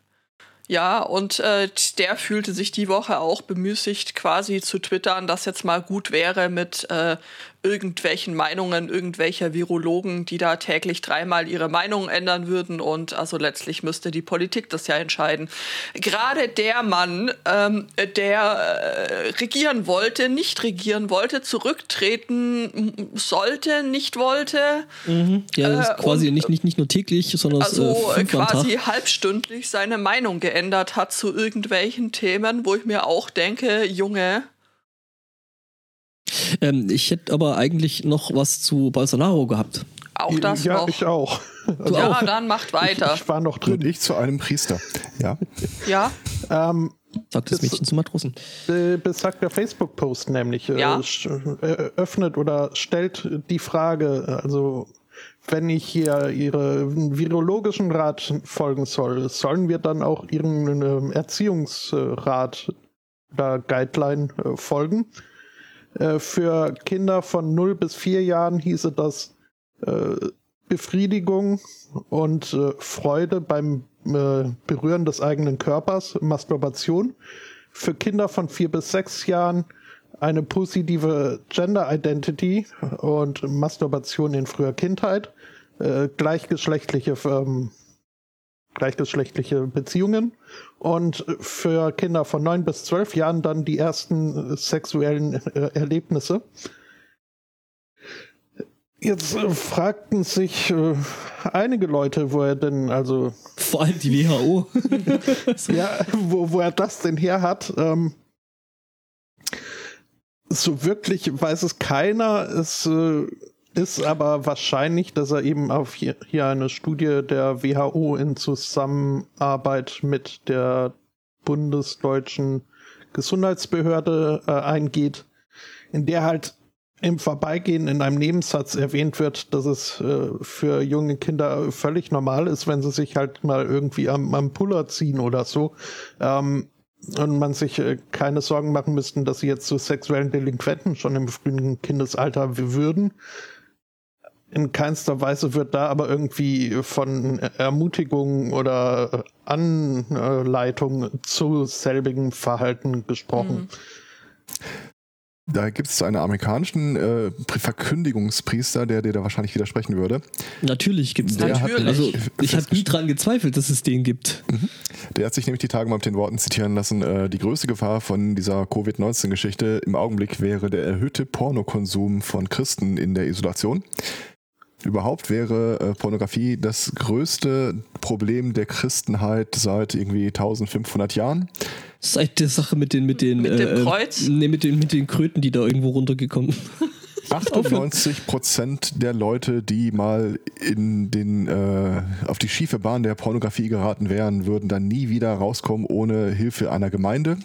Ja, und äh, der fühlte sich die Woche auch bemüßigt, quasi zu twittern, dass jetzt mal gut wäre mit äh, irgendwelchen Meinungen irgendwelcher Virologen, die da täglich dreimal ihre Meinung ändern würden. Und also letztlich müsste die Politik das ja entscheiden. Gerade der Mann, ähm, der äh, regieren wollte, nicht regieren wollte, zurücktreten sollte, nicht wollte, Ja, das Äh, ist quasi und- nicht, nicht, nicht nur täglich, sondern es, also äh, quasi halbstündlich seine Meinung geändert hat zu irgendwelchen Themen, wo ich mir auch denke, Junge, Ähm, ich hätte aber eigentlich noch was zu Bolsonaro gehabt. auch das ja, noch. ich auch. (laughs) Also, ja, auch. dann macht weiter. ich war noch Und drin. ich zu einem Priester. Ja. Ja, Ähm, Sagt das Mädchen zum Matrosen. Be- besagter Facebook-Post nämlich äh, Ja. äh, öffnet oder stellt die Frage, also wenn ich hier ihre virologischen Rat folgen soll, sollen wir dann auch ihren ähm, Erziehungsrat oder Guideline äh, folgen? Äh, für Kinder von 0 bis 4 Jahren hieße das äh, Befriedigung und äh, Freude beim äh, Berühren des eigenen Körpers, Masturbation. Für Kinder von vier bis sechs Jahren eine positive Gender Identity und Masturbation in früher Kindheit, äh, gleichgeschlechtliche ähm, gleichgeschlechtliche Beziehungen und für Kinder von neun bis zwölf Jahren dann die ersten sexuellen äh, Erlebnisse. Jetzt äh, fragten sich äh, einige Leute, wo er denn, also. Vor allem die WHO. (laughs) ja, wo, wo er das denn her hat. Ähm, so wirklich weiß es keiner. Es äh, ist aber wahrscheinlich, dass er eben auf hier, eine Studie der WHO in Zusammenarbeit mit der bundesdeutschen Gesundheitsbehörde äh, eingeht, in der halt im Vorbeigehen in einem Nebensatz erwähnt wird, dass es äh, für junge Kinder völlig normal ist, wenn sie sich halt mal irgendwie am, am Puller ziehen oder so. Ähm, und man sich äh, keine Sorgen machen müssten, dass sie jetzt zu sexuellen Delinquenten schon im frühen Kindesalter würden. In keinster Weise wird da aber irgendwie von Ermutigung oder Anleitung zu selbigem Verhalten gesprochen. Mhm. Da gibt es einen amerikanischen äh, Verkündigungspriester, der dir da wahrscheinlich widersprechen würde. Natürlich gibt es den. Also ich habe nie dran gezweifelt, dass es den gibt. Mhm. Der hat sich nämlich die Tage mal mit den Worten zitieren lassen, äh, die größte Gefahr von dieser Covid-19-Geschichte im Augenblick wäre der erhöhte Pornokonsum von Christen in der Isolation. Überhaupt wäre äh, Pornografie das größte Problem der Christenheit seit irgendwie 1500 Jahren. Seit der Sache mit den mit den mit dem äh, Kreuz? Nee, mit den mit den Kröten, die da irgendwo runtergekommen. sind. 98 Prozent der Leute, die mal in den äh, auf die schiefe Bahn der Pornografie geraten wären, würden dann nie wieder rauskommen ohne Hilfe einer Gemeinde.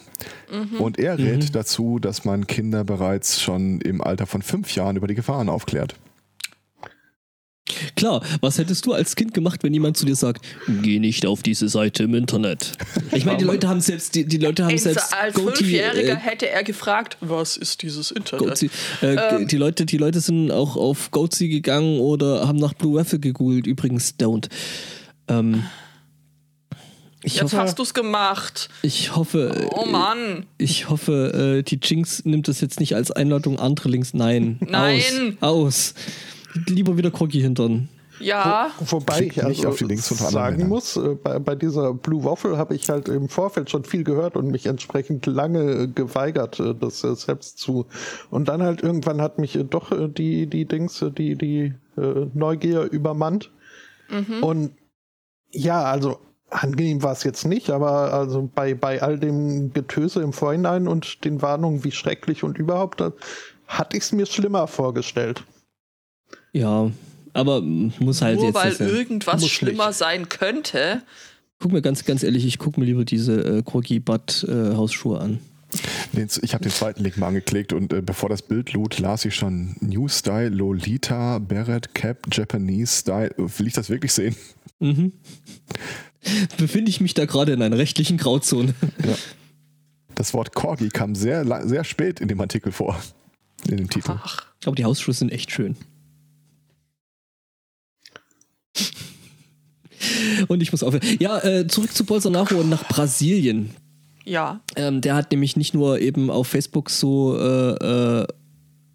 Mhm. Und er rät mhm. dazu, dass man Kinder bereits schon im Alter von fünf Jahren über die Gefahren aufklärt. Klar, was hättest du als Kind gemacht, wenn jemand zu dir sagt, geh nicht auf diese Seite im Internet? Ich meine, die Leute haben selbst, die, die Leute haben selbst. Als Fünfjähriger äh, hätte er gefragt, was ist dieses Internet? Äh, ähm, die Leute, die Leute sind auch auf Goatse gegangen oder haben nach Blue Waffle gegoogelt. Übrigens, don't. Ähm, ich jetzt hoffe, hast du es gemacht. Ich hoffe. Oh Mann. Ich hoffe, äh, die Jinx nimmt das jetzt nicht als Einladung, andere Links. Nein. Nein. Aus. aus lieber wieder Corgi hintern. Ja. Wo, wobei ich also sagen muss, äh, bei, bei, dieser Blue Waffle habe ich halt im Vorfeld schon viel gehört und mich entsprechend lange geweigert, äh, das äh, selbst zu. Und dann halt irgendwann hat mich doch die, die Dings, die, die Neugier übermannt. Mhm. Und ja, also angenehm war es jetzt nicht, aber also bei, bei all dem Getöse im Vorhinein und den Warnungen, wie schrecklich und überhaupt, hatte ich es mir schlimmer vorgestellt. Ja, aber muss halt Nur jetzt. weil irgendwas schlimmer nicht. sein könnte. Guck mir ganz, ganz ehrlich, ich gucke mir lieber diese äh, Crocky Butt äh, Hausschuhe an. Ich habe den zweiten Link mal angeklickt und äh, bevor das Bild lud, las ich schon New Style, Lolita, Beret, Cap, Japanese Style. Will ich das wirklich sehen? Mhm. (laughs) Befinde ich mich da gerade in einer rechtlichen Grauzone? (laughs) Ja. Das Wort Corgi kam sehr, sehr spät in dem Artikel vor. In dem Titel. Ach. Ich glaube, die Hausschuhe sind echt schön. Und ich muss aufhören. Ja, äh, zurück zu Bolsonaro und nach Brasilien. Ja. Ähm, der hat nämlich nicht nur eben auf Facebook so äh, äh,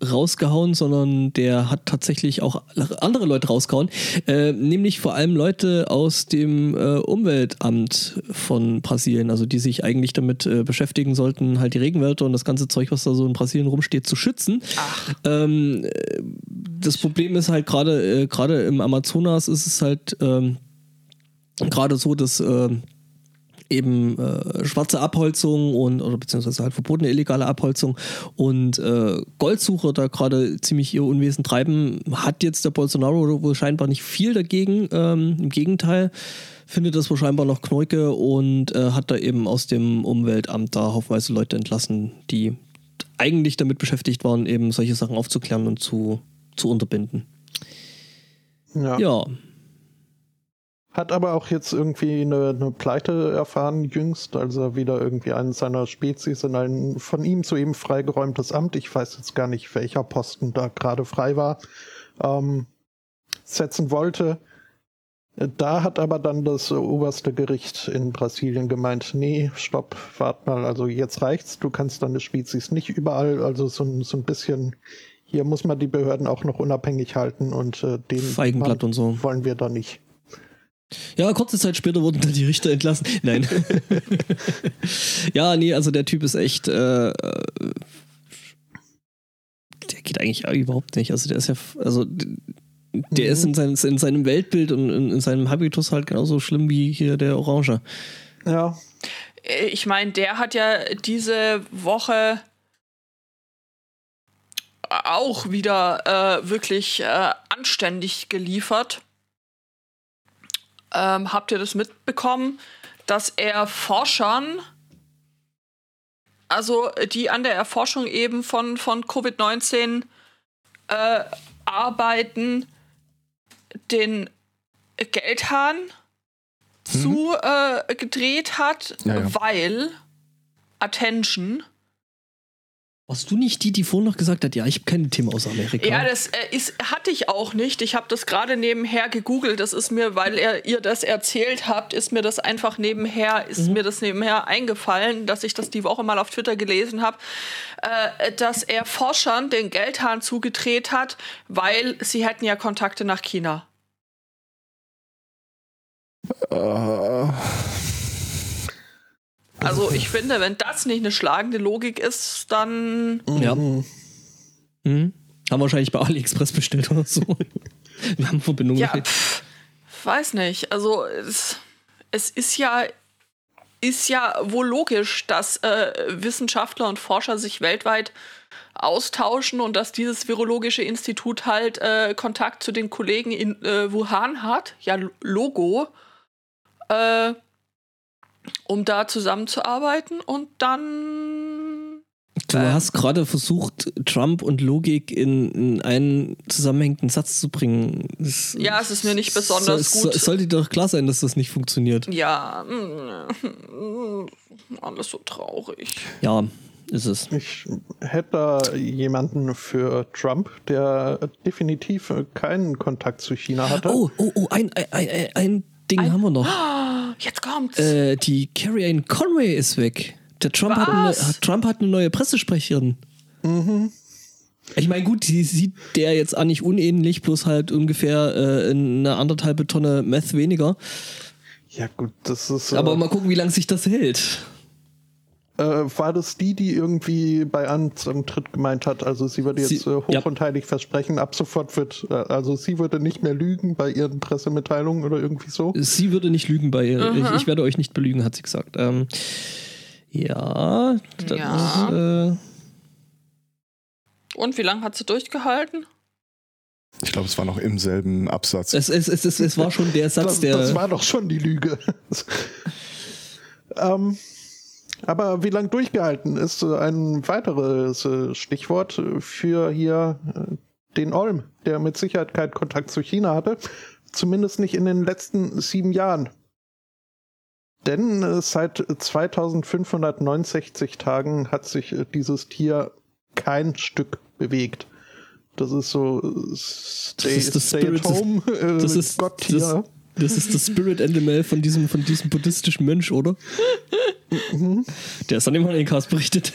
rausgehauen, sondern der hat tatsächlich auch andere Leute rausgehauen, äh, nämlich vor allem Leute aus dem äh, Umweltamt von Brasilien, also die sich eigentlich damit äh, beschäftigen sollten, halt die Regenwälder und das ganze Zeug, was da so in Brasilien rumsteht, zu schützen. Ähm, das Problem ist halt gerade äh, gerade im Amazonas ist es halt ähm, gerade so, dass äh, eben äh, schwarze Abholzung und oder beziehungsweise halt verbotene illegale Abholzung und äh, Goldsucher da gerade ziemlich ihr Unwesen treiben, hat jetzt der Bolsonaro wohl scheinbar nicht viel dagegen. Ähm, Im Gegenteil, findet das wohl scheinbar noch Kneuke und äh, hat da eben aus dem Umweltamt da haufenweise Leute entlassen, die eigentlich damit beschäftigt waren, eben solche Sachen aufzuklären und zu, zu unterbinden. Ja. ja. Hat aber auch jetzt irgendwie eine, eine Pleite erfahren jüngst, als er wieder irgendwie einen seiner Spezies in ein von ihm zu ihm freigeräumtes Amt, ich weiß jetzt gar nicht, welcher Posten da gerade frei war, ähm, setzen wollte. Da hat aber dann das oberste Gericht in Brasilien gemeint, nee, stopp, wart mal, also jetzt reicht's, du kannst deine Spezies nicht überall, also so, so ein bisschen, hier muss man die Behörden auch noch unabhängig halten und äh, den Feigenblatt und so. wollen wir da nicht. Ja, kurze Zeit später wurden dann die Richter entlassen. Nein. (laughs) ja, nee, also der Typ ist echt. Äh, der geht eigentlich überhaupt nicht. Also der ist ja. Also der Mhm. ist in, sein, in seinem Weltbild und in, in seinem Habitus halt genauso schlimm wie hier der Orange. Ja, Äh, Ich meine, der hat ja diese Woche auch wieder äh, wirklich äh, anständig geliefert. Ähm, habt ihr das mitbekommen, dass er Forschern, also die an der Erforschung eben von, von Covid-19 äh, arbeiten, den Geldhahn zu äh, gedreht hat, Ja, ja. weil Attention. Warst du nicht die, die vorhin noch gesagt hat, ja, ich habe keine Themen aus Amerika? Ja, das äh, ist, hatte ich auch nicht. Ich habe das gerade nebenher gegoogelt. Das ist mir, weil er, ihr das erzählt habt, ist mir das einfach nebenher, ist mir das nebenher eingefallen, dass ich das die Woche mal auf Twitter gelesen habe, äh, dass er Forschern den Geldhahn zugedreht hat, weil sie hätten ja Kontakte nach China. Äh, Also ich finde, wenn das nicht eine schlagende Logik ist, dann Ja. Mhm. Mhm. Haben wahrscheinlich bei AliExpress bestellt oder so. (laughs) Wir haben Verbindungen. Ja, pff, weiß nicht. Also es, es ist ja ist ja wohl logisch, dass äh, Wissenschaftler und Forscher sich weltweit austauschen und dass dieses virologische Institut halt äh, Kontakt zu den Kollegen in äh, Wuhan hat, ja Logo, äh, um da zusammenzuarbeiten und dann Du Äh. hast gerade versucht, Trump und Logik in, in einen zusammenhängenden Satz zu bringen. Das, Ja, es ist mir nicht besonders so, gut. Es sollte dir doch klar sein, dass das nicht funktioniert. ja (laughs) mm, alles so traurig. Ja, ist es. Ich hätte da jemanden für Trump, der definitiv keinen Kontakt zu China hatte. Oh, oh, oh, ein, ein, ein, ein Ding haben wir noch. (gasps) Jetzt kommt's. Äh, die Carrie Ann Conway ist weg. Der Trump hat, eine, Was? hat- Trump hat eine neue Pressesprecherin. Ich meine, gut, die sieht der jetzt auch nicht unähnlich, bloß halt ungefähr äh, eine anderthalbe Tonne Meth weniger. Ja gut, das ist. äh, Aber mal gucken, wie lange sich das hält. Äh, war das die, die irgendwie bei Amtsantritt gemeint hat, also sie würde Sie- jetzt äh, hoch ja. und heilig versprechen, ab sofort wird, äh, also sie würde nicht mehr lügen bei ihren Pressemitteilungen oder irgendwie so? Sie würde nicht lügen bei ihr. Mhm. Ich, ich werde euch nicht belügen, hat sie gesagt. Ähm, ja, das Ja. Äh, Und wie lange hat sie durchgehalten? ich glaube, es war noch im selben Absatz. es, es, es, es, es war schon der (laughs) Satz, Das, der. das war doch schon die Lüge. (laughs) ähm, aber wie lange durchgehalten ist äh, ein weiteres äh, Stichwort für hier äh, den Olm, der mit Sicherheit keinen Kontakt zu China hatte, zumindest nicht in den letzten sieben Jahren. Denn seit 2569 Tagen hat sich dieses Tier kein Stück bewegt. Das ist so Stay, ist das stay Spirit at home, äh, das ist Gotttier. Das, ist das Spirit Animal von diesem, von diesem buddhistischen Mönch, oder? Der ist an dem Honeycast berichtet.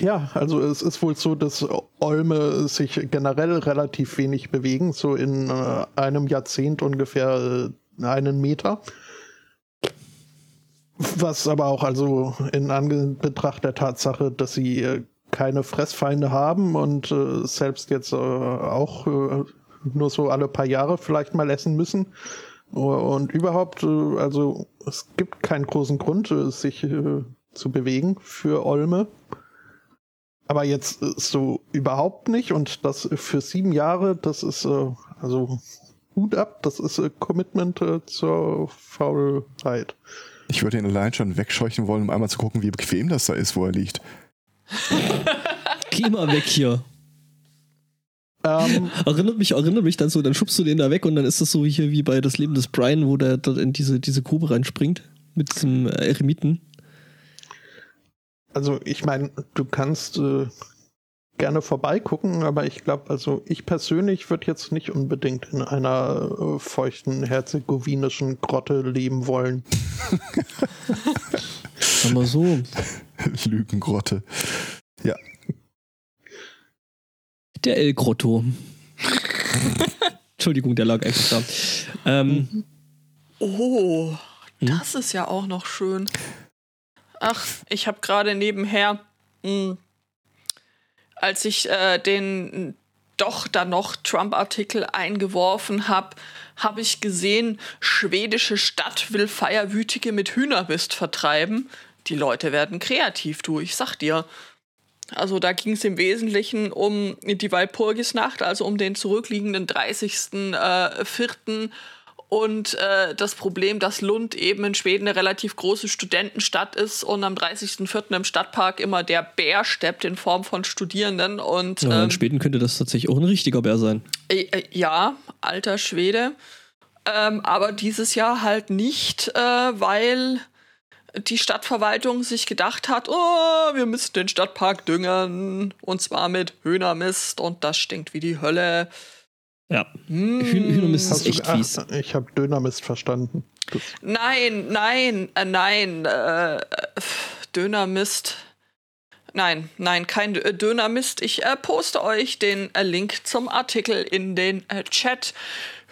Ja, also es ist wohl so, dass Olme sich generell relativ wenig bewegen, so in äh, einem Jahrzehnt ungefähr äh, einen Meter. Was aber auch also in Anbetracht der Tatsache, dass sie äh, keine Fressfeinde haben und äh, selbst jetzt äh, auch äh, nur so alle paar Jahre vielleicht mal essen müssen. Und überhaupt, äh, also es gibt keinen großen Grund, äh, sich äh, zu bewegen für Olme. Aber jetzt so überhaupt nicht und das für sieben Jahre, das ist äh, also Hut ab, das ist äh, Commitment zur Faulheit. Ich würde ihn allein schon wegscheuchen wollen, um einmal zu gucken, wie bequem das da ist, wo er liegt. (laughs) Geh mal weg hier. Ähm, Erinnert mich, erinnert mich dann so, dann schubst du den da weg und dann ist das so wie hier wie bei Das Leben des Brian, wo der dort in diese, diese Grube reinspringt. Mit diesem Eremiten. also ich meine, du kannst äh, gerne vorbeigucken, aber ich glaube, also ich persönlich würde jetzt nicht unbedingt in einer äh, feuchten herzegowinischen Grotte leben wollen. Sag mal so. (laughs) Lügengrotte. Ja. Der El Grotto. (laughs) Entschuldigung, der lag extra. Ähm, Oh, Hm? das ist ja auch noch schön. Ach, ich habe gerade nebenher, mh, als ich äh, den doch dann noch Trump-Artikel eingeworfen habe, habe ich gesehen, schwedische Stadt will Feierwütige mit Hühnermist vertreiben. Die Leute werden kreativ, du, ich sag dir. Also da ging es im Wesentlichen um die Walpurgisnacht, also um den zurückliegenden 30.04. Und äh, das Problem, dass Lund eben in Schweden eine relativ große Studentenstadt ist und am 30.04. im Stadtpark immer der Bär steppt in Form von Studierenden. Und ja, ähm, in Schweden könnte das tatsächlich auch ein richtiger Bär sein. äh, äh, ja, alter Schwede. Ähm, aber dieses Jahr halt nicht, äh, weil die Stadtverwaltung sich gedacht hat, oh, wir müssen den Stadtpark düngern. Und zwar mit Hühnermist und das stinkt wie die Hölle. Ja. Hm. Hühn- Hühnermist Hast ist echt du, fies. ach, ich habe Dönermist verstanden. Das, Nein, nein, äh, nein, äh, äh, Dönermist. Nein, nein, kein Dö- Dönermist. Ich äh, poste euch den äh, Link zum Artikel in den äh, Chat.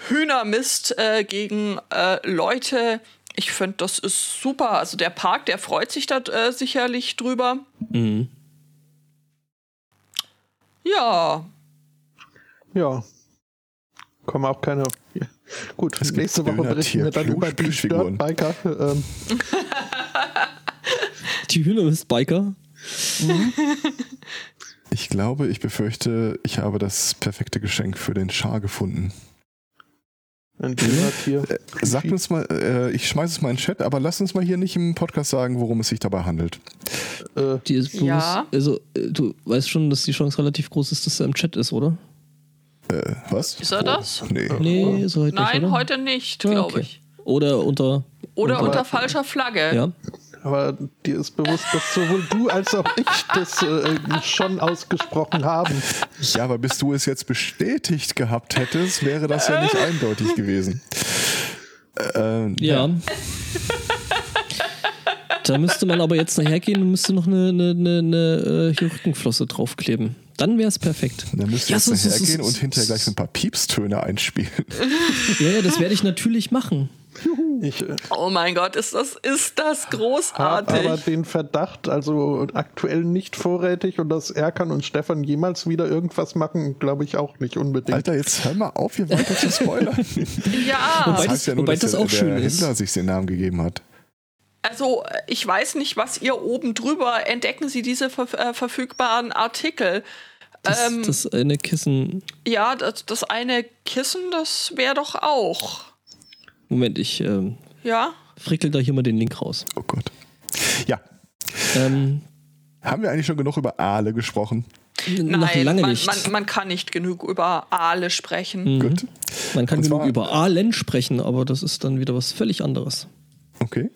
Hühnermist äh, gegen äh, Leute. Ich finde, das ist super. Also der Park, der freut sich da äh, sicherlich drüber. Mhm. Ja, ja. Kommen auch keine. Gut, Es nächste Woche berichten wir dann über die. Dirtbiker. Ähm, (laughs) Die Hühnermist-Biker. Ich glaube, ich befürchte, ich habe das perfekte Geschenk für den Schar gefunden. Ein. Äh, Sagt uns mal, äh, ich schmeiße es mal in den Chat, aber lasst uns mal hier nicht im Podcast sagen, worum es sich dabei handelt. Äh, Die ist bloß, Ja. Also, äh, du weißt schon, dass die Chance relativ groß ist, dass er im Chat ist, oder? Äh, was? Ist er Oh, das? Nee. Nee, so heute nein, nicht, oder? heute nicht, Ah, glaube okay. ich. Oder unter. Oder Aber- unter falscher Flagge. Ja. Aber dir ist bewusst, dass sowohl du als auch ich das äh, schon ausgesprochen haben. Ja, aber bis du es jetzt bestätigt gehabt hättest, wäre das ja nicht eindeutig gewesen. Äh, Ja. da müsste man aber jetzt nachher gehen und müsste noch eine, eine, eine, eine äh, hier Rückenflosse draufkleben. Dann wäre es perfekt. Dann müsst ihr Ja, jetzt so- so- nachher so- gehen so- und hinterher gleich so ein paar Piepstöne einspielen. (laughs) Ja, ja, das werde ich natürlich machen. Ich äh, Oh mein Gott, ist das, ist das großartig. aber den Verdacht, also aktuell nicht vorrätig und dass Erkan und Stefan jemals wieder irgendwas machen, glaube ich auch nicht unbedingt. Alter, jetzt hör mal auf, hier weiter zu spoilern. (laughs) ja. Wobei das das- heißt ja nur, wobei dass das der, auch der schön ist. Händler sich den Namen gegeben hat. Also, ich weiß nicht, was ihr oben drüber entdecken Sie diese ver äh, verfügbaren Artikel. Das, Ähm, das eine Kissen. Ja, das, das eine Kissen, das wäre doch auch. Moment, ich ähm, Ja? frickel da hier mal den Link raus. Oh Gott. Ja, Ähm, haben wir eigentlich schon genug über Aale gesprochen? Nein, lange man, nicht. Man, man kann nicht genug über Aale sprechen. Mhm. Gut. Man kann Und genug zwar- über Aalen sprechen, aber das ist dann wieder was völlig anderes. Okay.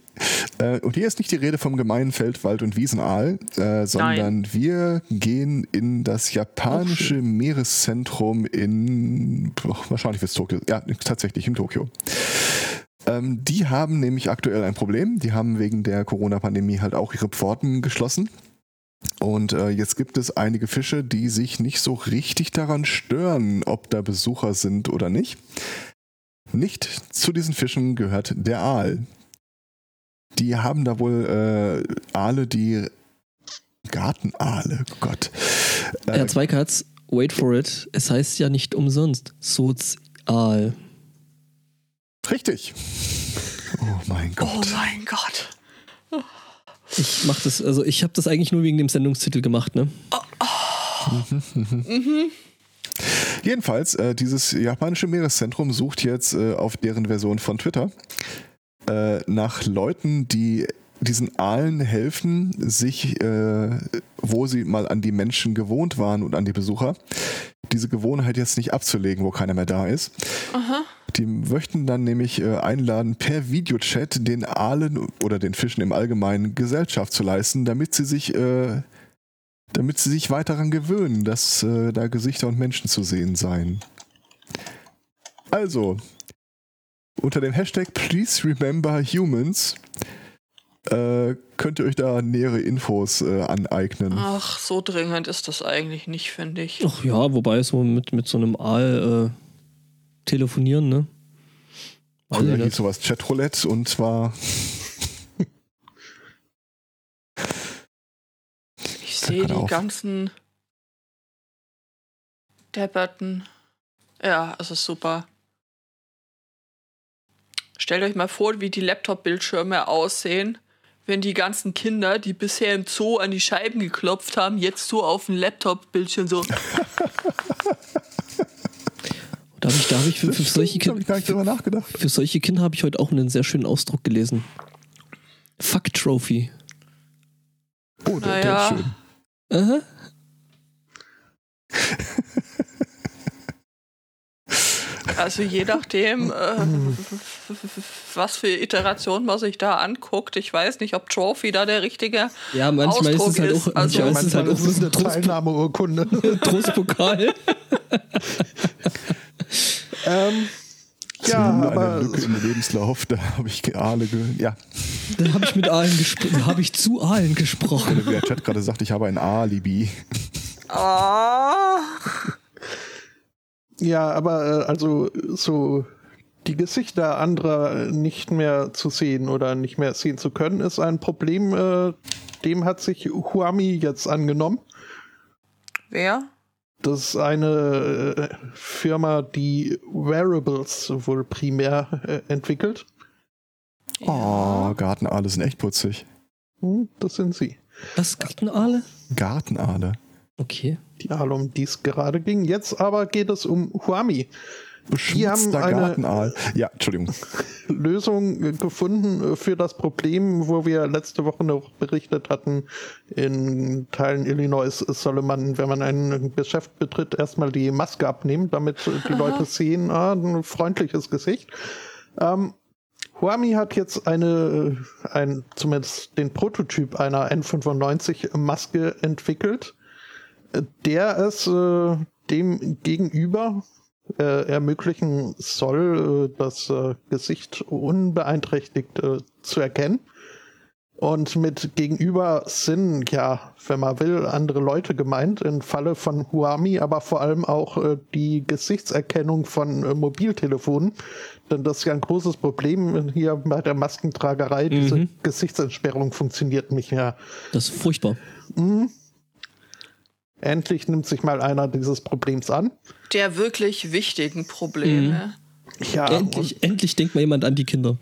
Äh, und hier ist nicht die Rede vom gemeinen Feld-, Wald- und Wiesenaal, äh, sondern wir gehen in das japanische Meereszentrum in, oh, wahrscheinlich wird es Tokio, ja, tatsächlich in Tokio. Ähm, die haben nämlich aktuell ein Problem. Die haben wegen der Corona-Pandemie halt auch ihre Pforten geschlossen. Und äh, jetzt gibt es einige Fische, die sich nicht so richtig daran stören, ob da Besucher sind oder nicht. Nicht zu diesen Fischen gehört der Aal. Die haben da wohl äh, Aale, die Gartenaale, Gott. Äh, Herr Zweikatz, wait for it. Es heißt ja nicht umsonst Sozial. richtig. Oh mein Oh Gott. mein Gott. Ich mach das, also ich habe das eigentlich nur wegen dem Sendungstitel gemacht, ne? Jedenfalls, äh, dieses japanische Meereszentrum sucht jetzt äh, auf deren Version von Twitter äh, nach Leuten, die diesen Aalen helfen, sich, äh, wo sie mal an die Menschen gewohnt waren und an die Besucher, diese Gewohnheit jetzt nicht abzulegen, wo keiner mehr da ist. Aha. Die möchten dann nämlich äh, einladen, per Videochat den Aalen oder den Fischen im Allgemeinen Gesellschaft zu leisten, damit sie sich äh, damit sie sich weiter daran gewöhnen, dass äh, da Gesichter und Menschen zu sehen seien. Also, unter dem Hashtag Please Remember Humans äh, könnt ihr euch da nähere Infos äh, aneignen. Ach, so dringend ist das eigentlich nicht, finde ich. Ach ja, wobei so mit, mit so einem Aal äh, telefonieren, ne? Weiß Früher hieß sowas Chatroulette und zwar Ich sehe die auf. ganzen Depperten. Ja, es ist super. Stellt euch mal vor, wie die Laptop-Bildschirme aussehen, wenn die ganzen Kinder, die bisher im Zoo an die Scheiben geklopft haben, jetzt so auf dem Laptop-Bildschirm so. Da habe ich, da hab ich für, für solche da habe ich gar nicht drüber Kinder. nachgedacht. Für solche Kinder habe ich heute auch einen sehr schönen Ausdruck gelesen. Fuck Trophy. Oh, der, der Naja. ist schön. Aha. Also je nachdem, äh, was für Iteration man sich da anguckt. Ich weiß nicht, ob Trophy da der richtige Ja, manchmal ist Ausdruck es halt ist, auch, also manchmal ist es halt auch ist so (laughs) (laughs) eine Teilnahmeurkunde. Trostpokal. ähm, Ja, aber Lücke im Lebenslauf, da habe ich Aale ge Ja, Da habe ich mit Aalen gesprochen. Habe ich zu Aalen gesprochen. wie der Chat gerade sagt, ich habe ein Alibi. Ah. Ja, aber äh, also so die Gesichter anderer nicht mehr zu sehen oder nicht mehr sehen zu können, ist ein Problem, äh, dem hat sich Huami jetzt angenommen. Wer? Das ist eine äh, Firma, die Wearables wohl primär äh, entwickelt. Oh, Gartenaale sind echt putzig. Hm, das sind sie. Was, Gartenaale? Gartenaale. Okay. Die Aale, um die es gerade ging. Jetzt aber geht es um Huami. Beschmutzter eine- Gartenaal. Ja, Entschuldigung. (laughs) Lösung äh, gefunden äh, für das Problem, wo wir letzte Woche noch berichtet hatten. In Teilen Illinois solle man, wenn man ein Geschäft betritt, erstmal die Maske abnehmen, damit äh, die Leute sehen, ah, ein freundliches Gesicht. Ähm, Huami hat jetzt eine, ein, zumindest den Prototyp einer N95-Maske entwickelt, der es äh, dem gegenüber äh, ermöglichen soll, äh, das äh, Gesicht unbeeinträchtigt äh, zu erkennen. Und mit gegenüber sind, ja, wenn man will, andere Leute gemeint, im Falle von Huami, aber vor allem auch äh, die Gesichtserkennung von äh, Mobiltelefonen. Denn das ist ja ein großes Problem hier bei der Maskentragerei. Diese Mhm. Gesichtsentsperrung funktioniert nicht mehr. Das ist furchtbar. Endlich nimmt sich mal einer dieses Problems an. Der wirklich wichtigen Probleme. Ja, endlich, endlich denkt mal jemand an die Kinder.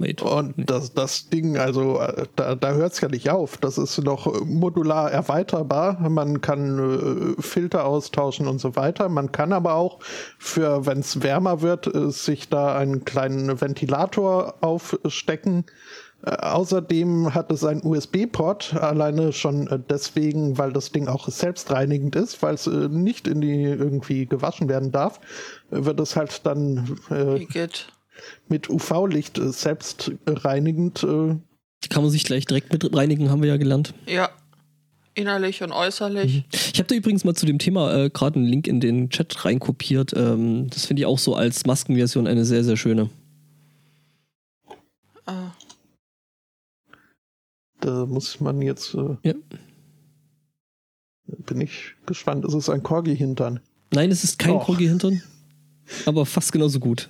Wait. Und das, das Ding, also äh, da, da hört es ja nicht auf. Das ist noch modular erweiterbar. Man kann äh, Filter austauschen und so weiter. Man kann aber auch für, wenn es wärmer wird, äh, sich da einen kleinen Ventilator aufstecken. Äh, außerdem hat es einen USB-Port, alleine schon äh, deswegen, weil das Ding auch selbstreinigend ist, weil es äh, nicht in die irgendwie gewaschen werden darf, wird es halt dann äh, mit UV-Licht äh, selbstreinigend. Äh, Kann man sich gleich direkt mit reinigen, haben wir ja gelernt. Ja. Innerlich und äußerlich. Ich habe da übrigens mal zu dem Thema äh, gerade einen Link in den Chat reinkopiert. Ähm, das finde ich auch so als Maskenversion eine sehr, sehr schöne. Da muss man jetzt. Äh, Ja. Bin ich gespannt. Ist es ein Corgi-Hintern? Nein, es ist kein Och. Corgi-Hintern, aber fast genauso gut.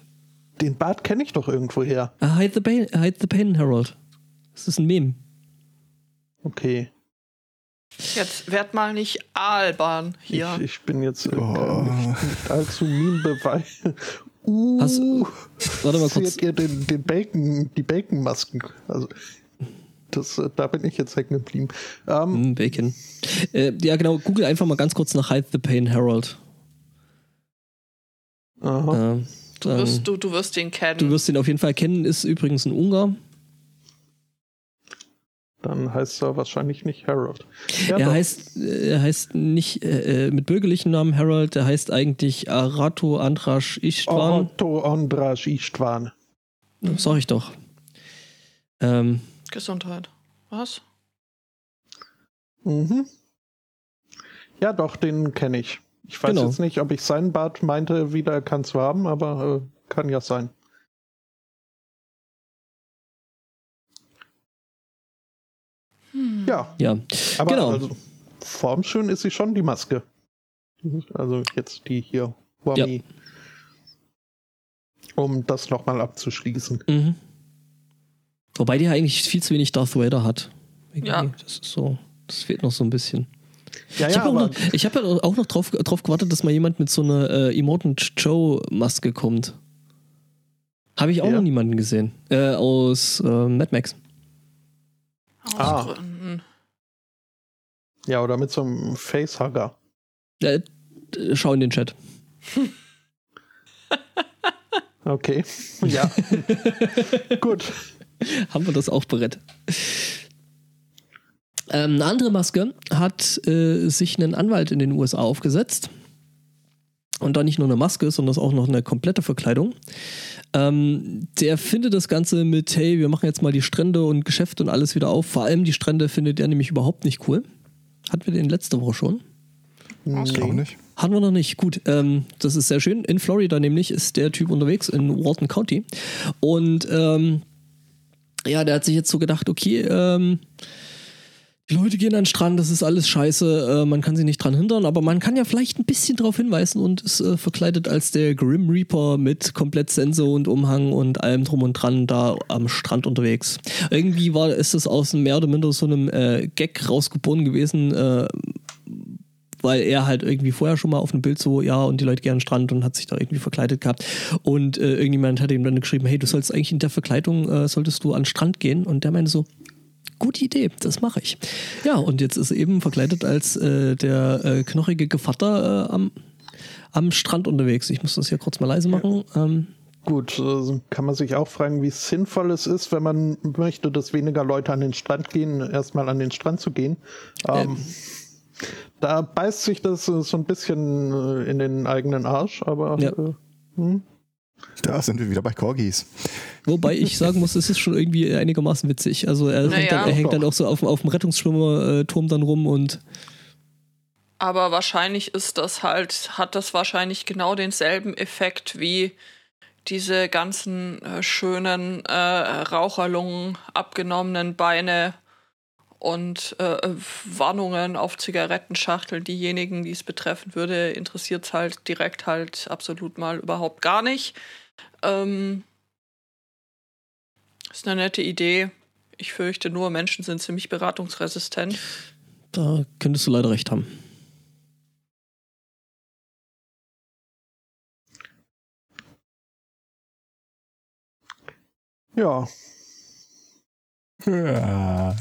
Den Bart kenne ich doch irgendwo her. Ah, hide, the pain, hide the Pain, Harold. Das ist ein Meme. Okay. Jetzt werd mal nicht albern hier. Ich, ich bin jetzt äh, Oh. nicht, nicht allzu meme-beweis. Uh, Hast- Warte mal kurz. seht ihr den, den Bacon, die Bacon-Masken? Also, das, äh, da bin ich jetzt hängen geblieben. Ähm, Mm, Bacon. Äh, ja, genau. Google einfach mal ganz kurz nach Hide the Pain, Harold. aha. Ähm, du, wirst, du, du wirst ihn kennen. du wirst ihn auf jeden Fall kennen. Ist übrigens ein Ungar. Dann heißt er wahrscheinlich nicht Harold. Ja, er doch. heißt, äh, er heißt nicht äh, äh, mit bürgerlichen Namen Harold. Er heißt eigentlich Arato Andrasch Istvan. Otto Andras Istvan. Sag ich doch. Ähm, Gesundheit. Was? Mhm. Ja, doch, den kenne ich. Ich weiß Genau. jetzt nicht, ob ich seinen Bart meinte, wiedererkannt zu haben, aber äh, kann ja sein. Ja, Ja, aber Genau. also, formschön ist sie schon, die Maske. Also jetzt die hier, Wami. Um das nochmal abzuschließen. Mhm. Wobei die ja eigentlich viel zu wenig Darth Vader hat. Irgendwie, Ja. Das ist so, das fehlt noch so ein bisschen. Ja, ich ja, habe aber auch, noch- ich hab ja auch noch drauf, drauf gewartet, dass mal jemand mit so einer äh, Immortan Joe Maske kommt. Habe ich auch Ja. noch niemanden gesehen. Äh, aus äh, Mad Max. Aus Ah. Gründen. ja, oder mit so einem Facehugger. Äh, äh, schau in den Chat. (laughs) Okay. (laughs) Ja. (laughs) Gut. (laughs) Haben wir das auch bereit. Ähm, eine andere Maske hat äh, sich ein Anwalt in den USA aufgesetzt. Und da nicht nur eine Maske, sondern auch noch eine komplette Verkleidung. Ähm, der findet das Ganze mit, hey, wir machen jetzt mal die Strände und Geschäfte und alles wieder auf. Vor allem die Strände findet er nämlich überhaupt nicht cool. Hatten wir den letzte Woche schon? Ich glaube nicht. Hatten wir noch nicht. Gut, ähm, das ist sehr schön. In Florida nämlich ist der Typ unterwegs in Walton County. Und ähm, ja, der hat sich jetzt so gedacht, okay, ähm, die Leute gehen an den Strand, das ist alles scheiße, äh, man kann sie nicht dran hindern, aber man kann ja vielleicht ein bisschen darauf hinweisen und ist äh, verkleidet als der Grim Reaper mit komplett Sense und Umhang und allem drum und dran da am Strand unterwegs. Irgendwie war, ist das aus mehr oder minder so einem äh, Gag rausgeboren gewesen, äh, weil er halt irgendwie vorher schon mal auf einem Bild so, ja, und die Leute gehen an den Strand und hat sich da irgendwie verkleidet gehabt. Und äh, irgendjemand hat ihm dann geschrieben, hey, du sollst eigentlich in der Verkleidung, äh, solltest du an den Strand gehen. Und der meinte so, gute Idee, das mache ich. Ja, und jetzt ist er eben verkleidet als äh, der äh, knochige Gevatter äh, am, am Strand unterwegs. Ich muss das hier kurz mal leise machen. Ähm, Gut, äh, kann man sich auch fragen, wie sinnvoll es ist, wenn man möchte, dass weniger Leute an den Strand gehen, erstmal an den Strand zu gehen. Ähm, Da beißt sich das äh, so ein bisschen äh, in den eigenen Arsch, aber Ja. äh, hm, Da sind wir wieder bei Corgis. Wobei ich sagen muss, es ist schon irgendwie einigermaßen witzig. Also er, Naja. hängt, dann, er hängt dann auch so auf, auf dem Rettungsschwimmerturm dann rum und Aber wahrscheinlich ist das halt, hat das wahrscheinlich genau denselben Effekt wie diese ganzen äh, schönen äh, Raucherlungen, abgenommenen Beine und äh, Warnungen auf Zigarettenschachteln. Diejenigen, die es betreffen würde, interessiert es halt direkt halt absolut mal überhaupt gar nicht. Ähm, ist eine nette Idee. Ich fürchte nur, Menschen sind ziemlich beratungsresistent. da könntest du leider recht haben. ja. Ja.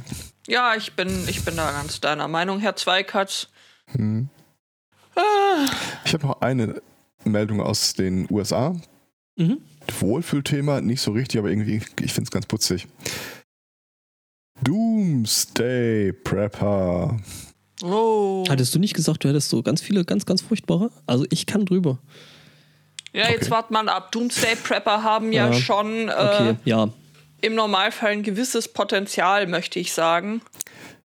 Ja, ich bin, ich bin da ganz deiner Meinung, Herr Zweikatz. Hm. Ah, Ich habe noch eine Meldung aus den USA. Mhm. Wohlfühlthema, nicht so richtig, aber irgendwie, ich finde es ganz putzig. Doomsday Prepper. oh. Hattest du nicht gesagt, du hättest so ganz viele, ganz, ganz furchtbare? Also ich kann drüber. Ja, jetzt Okay. wart mal ab. Doomsday Prepper haben ja, Ja. schon äh, Okay, ja. Im Normalfall ein gewisses Potenzial, möchte ich sagen.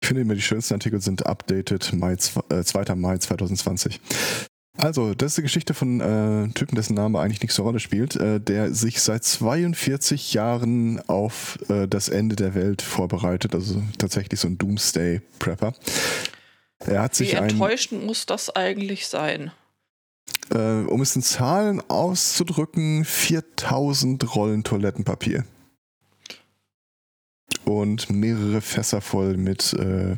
Ich finde immer, die schönsten Artikel sind updated Mai, äh, 2. Mai 2020. Also, das ist die Geschichte von äh, einem Typen, dessen Name eigentlich nicht so eine Rolle spielt, äh, der sich seit 42 Jahren auf äh, das Ende der Welt vorbereitet. Also tatsächlich so ein Doomsday Prepper. Er hat Wie sich ein, enttäuschend muss das eigentlich sein? äh, um es in Zahlen auszudrücken, 4000 Rollen Toilettenpapier. Und mehrere Fässer voll mit äh,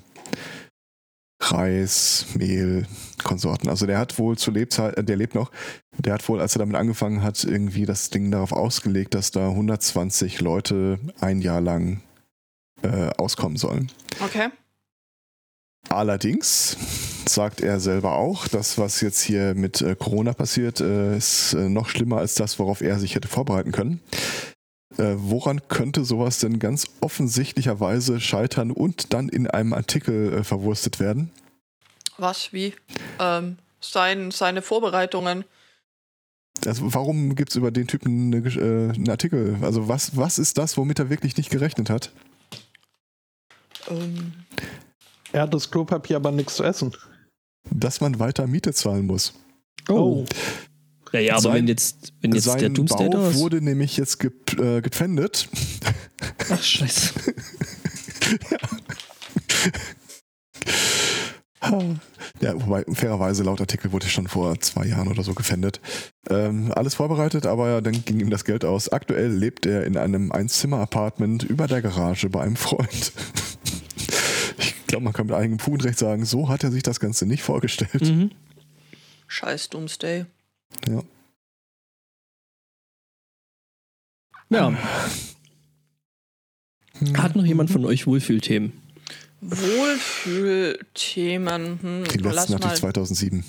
Reis, Mehl, Konsorten. Also der hat wohl zu Lebzeit, äh, der lebt noch, der hat wohl, als er damit angefangen hat, irgendwie das Ding darauf ausgelegt, dass da 120 Leute ein Jahr lang äh, auskommen sollen. Okay. Allerdings sagt er selber auch, das, was jetzt hier mit äh, Corona passiert, äh, ist äh, noch schlimmer als das, worauf er sich hätte vorbereiten können. Äh, woran könnte sowas denn ganz offensichtlicherweise scheitern und dann in einem Artikel äh, verwurstet werden? Was, wie? Ähm, sein, seine Vorbereitungen. Also warum gibt es über den Typen eine, äh, einen Artikel? Also was, was ist das, womit er wirklich nicht gerechnet hat? Ähm, Er hat das Klopapier aber nichts zu essen. dass man weiter Miete zahlen muss. Oh. Ja, ja, aber Sein- wenn jetzt, wenn jetzt Sein der Doomsday da Bau ist. wurde nämlich jetzt ge äh, gepfändet. (laughs) Ach, scheiße. (laughs) Ja, wobei fairerweise laut Artikel wurde schon vor zwei Jahren oder so gefändet. Ähm, alles vorbereitet, aber dann ging ihm das Geld aus. Aktuell lebt er in einem Einzimmer-Apartment über der Garage bei einem Freund. (laughs) Ich glaube, man kann mit eigenem Fugenrecht sagen, so hat er sich das Ganze nicht vorgestellt. Mhm. Scheiß Doomsday. Ja. Ja. Hat noch jemand von euch Wohlfühlthemen? Wohlfühlthemen. Hm, Die lass, letzten hatte mal, ich 2007.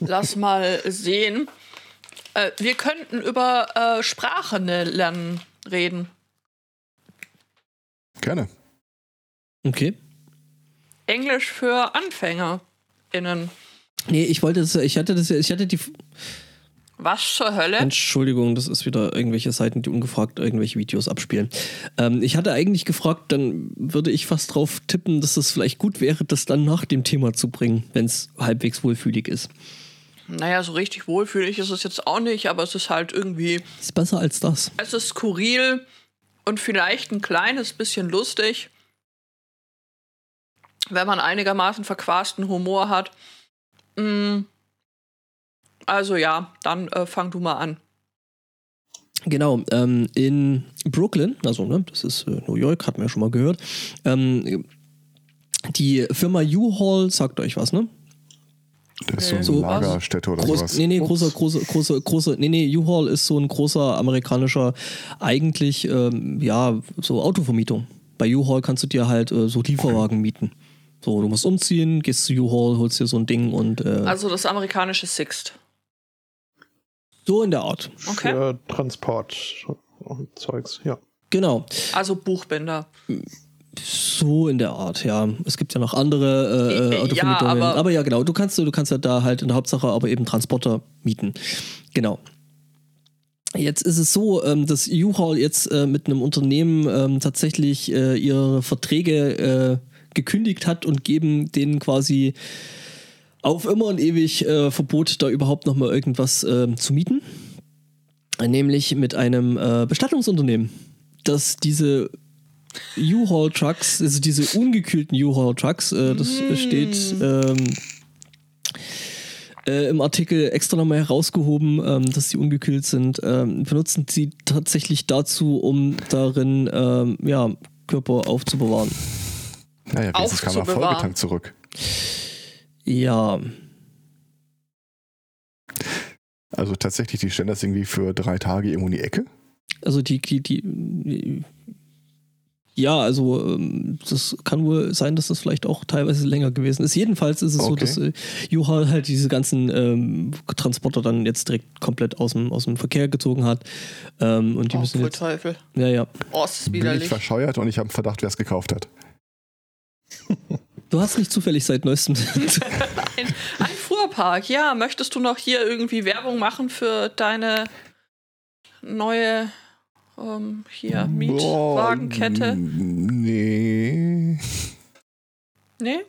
lass mal sehen. Äh, wir könnten über äh, Sprachen lernen reden. Gerne. Okay. Englisch für AnfängerInnen. Nee, ich wollte das, ich hatte das, ich hatte die, Was zur Hölle? Entschuldigung, das ist wieder irgendwelche Seiten, die ungefragt irgendwelche Videos abspielen. Ähm, ich hatte eigentlich gefragt, dann würde ich fast drauf tippen, dass es vielleicht gut wäre, das dann nach dem Thema zu bringen, wenn es halbwegs wohlfühlig ist. Naja, so richtig wohlfühlig ist es jetzt auch nicht, aber es ist halt irgendwie, Ist besser als das. es ist skurril und vielleicht ein kleines bisschen lustig, wenn man einigermaßen verquasten Humor hat. Mm. Also ja, dann äh, fang du mal an. Genau, ähm, in Brooklyn, also ne, das ist äh, New York, hat man ja schon mal gehört. Ähm, die Firma U-Haul sagt euch was, ne? Das ist so eine So, Lagerstätte oder Groß, sowas. nee, nee, großer, großer, großer, großer, nee, nee, U-Haul ist so ein großer amerikanischer, eigentlich, ähm, ja, so Autovermietung. Bei U-Haul kannst du dir halt äh, so Lieferwagen mieten. So, du musst umziehen, gehst zu U-Haul, holst dir so ein Ding und äh, Also das amerikanische Sixt. so in der Art. Okay. Für Transport und Zeugs, ja. Genau. Also Buchbinder. So in der Art, ja. Es gibt ja noch andere äh, Ja, Autovermietungen. aber- aber, ja, genau. Du kannst, du kannst ja da halt in der Hauptsache aber eben Transporter mieten. Genau. Jetzt ist es so, ähm, dass U-Haul jetzt äh, mit einem Unternehmen ähm, tatsächlich äh, ihre Verträge äh, gekündigt hat und geben denen quasi auf immer und ewig äh, Verbot, da überhaupt noch mal irgendwas äh, zu mieten. Nämlich mit einem äh, Bestattungsunternehmen, das diese U-Haul-Trucks, also diese ungekühlten U-Haul-Trucks, äh, das steht ähm, äh, im Artikel extra nochmal herausgehoben, ähm, dass sie ungekühlt sind, ähm, benutzen sie tatsächlich dazu, um darin ja, Körper aufzubewahren. Naja, wenigstens kam er vollgetankt zurück. Ja, Also tatsächlich, die stellen das irgendwie für drei Tage irgendwo in die Ecke. also die, die, die, ja, also ähm, das kann wohl sein, dass das vielleicht auch teilweise länger gewesen ist. Jedenfalls ist es so, Okay. dass äh, U-Haul halt diese ganzen ähm, Transporter dann jetzt direkt komplett aus dem, aus dem Verkehr gezogen hat. Ähm, und die Oh, müssen jetzt, Teufel. ja, ja. Oh, ist Bin ich widerlich. verscheuert und ich habe einen Verdacht, wer es gekauft hat. Du hast nicht zufällig seit neuestem. (laughs) Ein, ein Fuhrpark, ja. Möchtest du noch hier irgendwie Werbung machen für deine neue ähm, hier Mietwagenkette? Nee. Nee?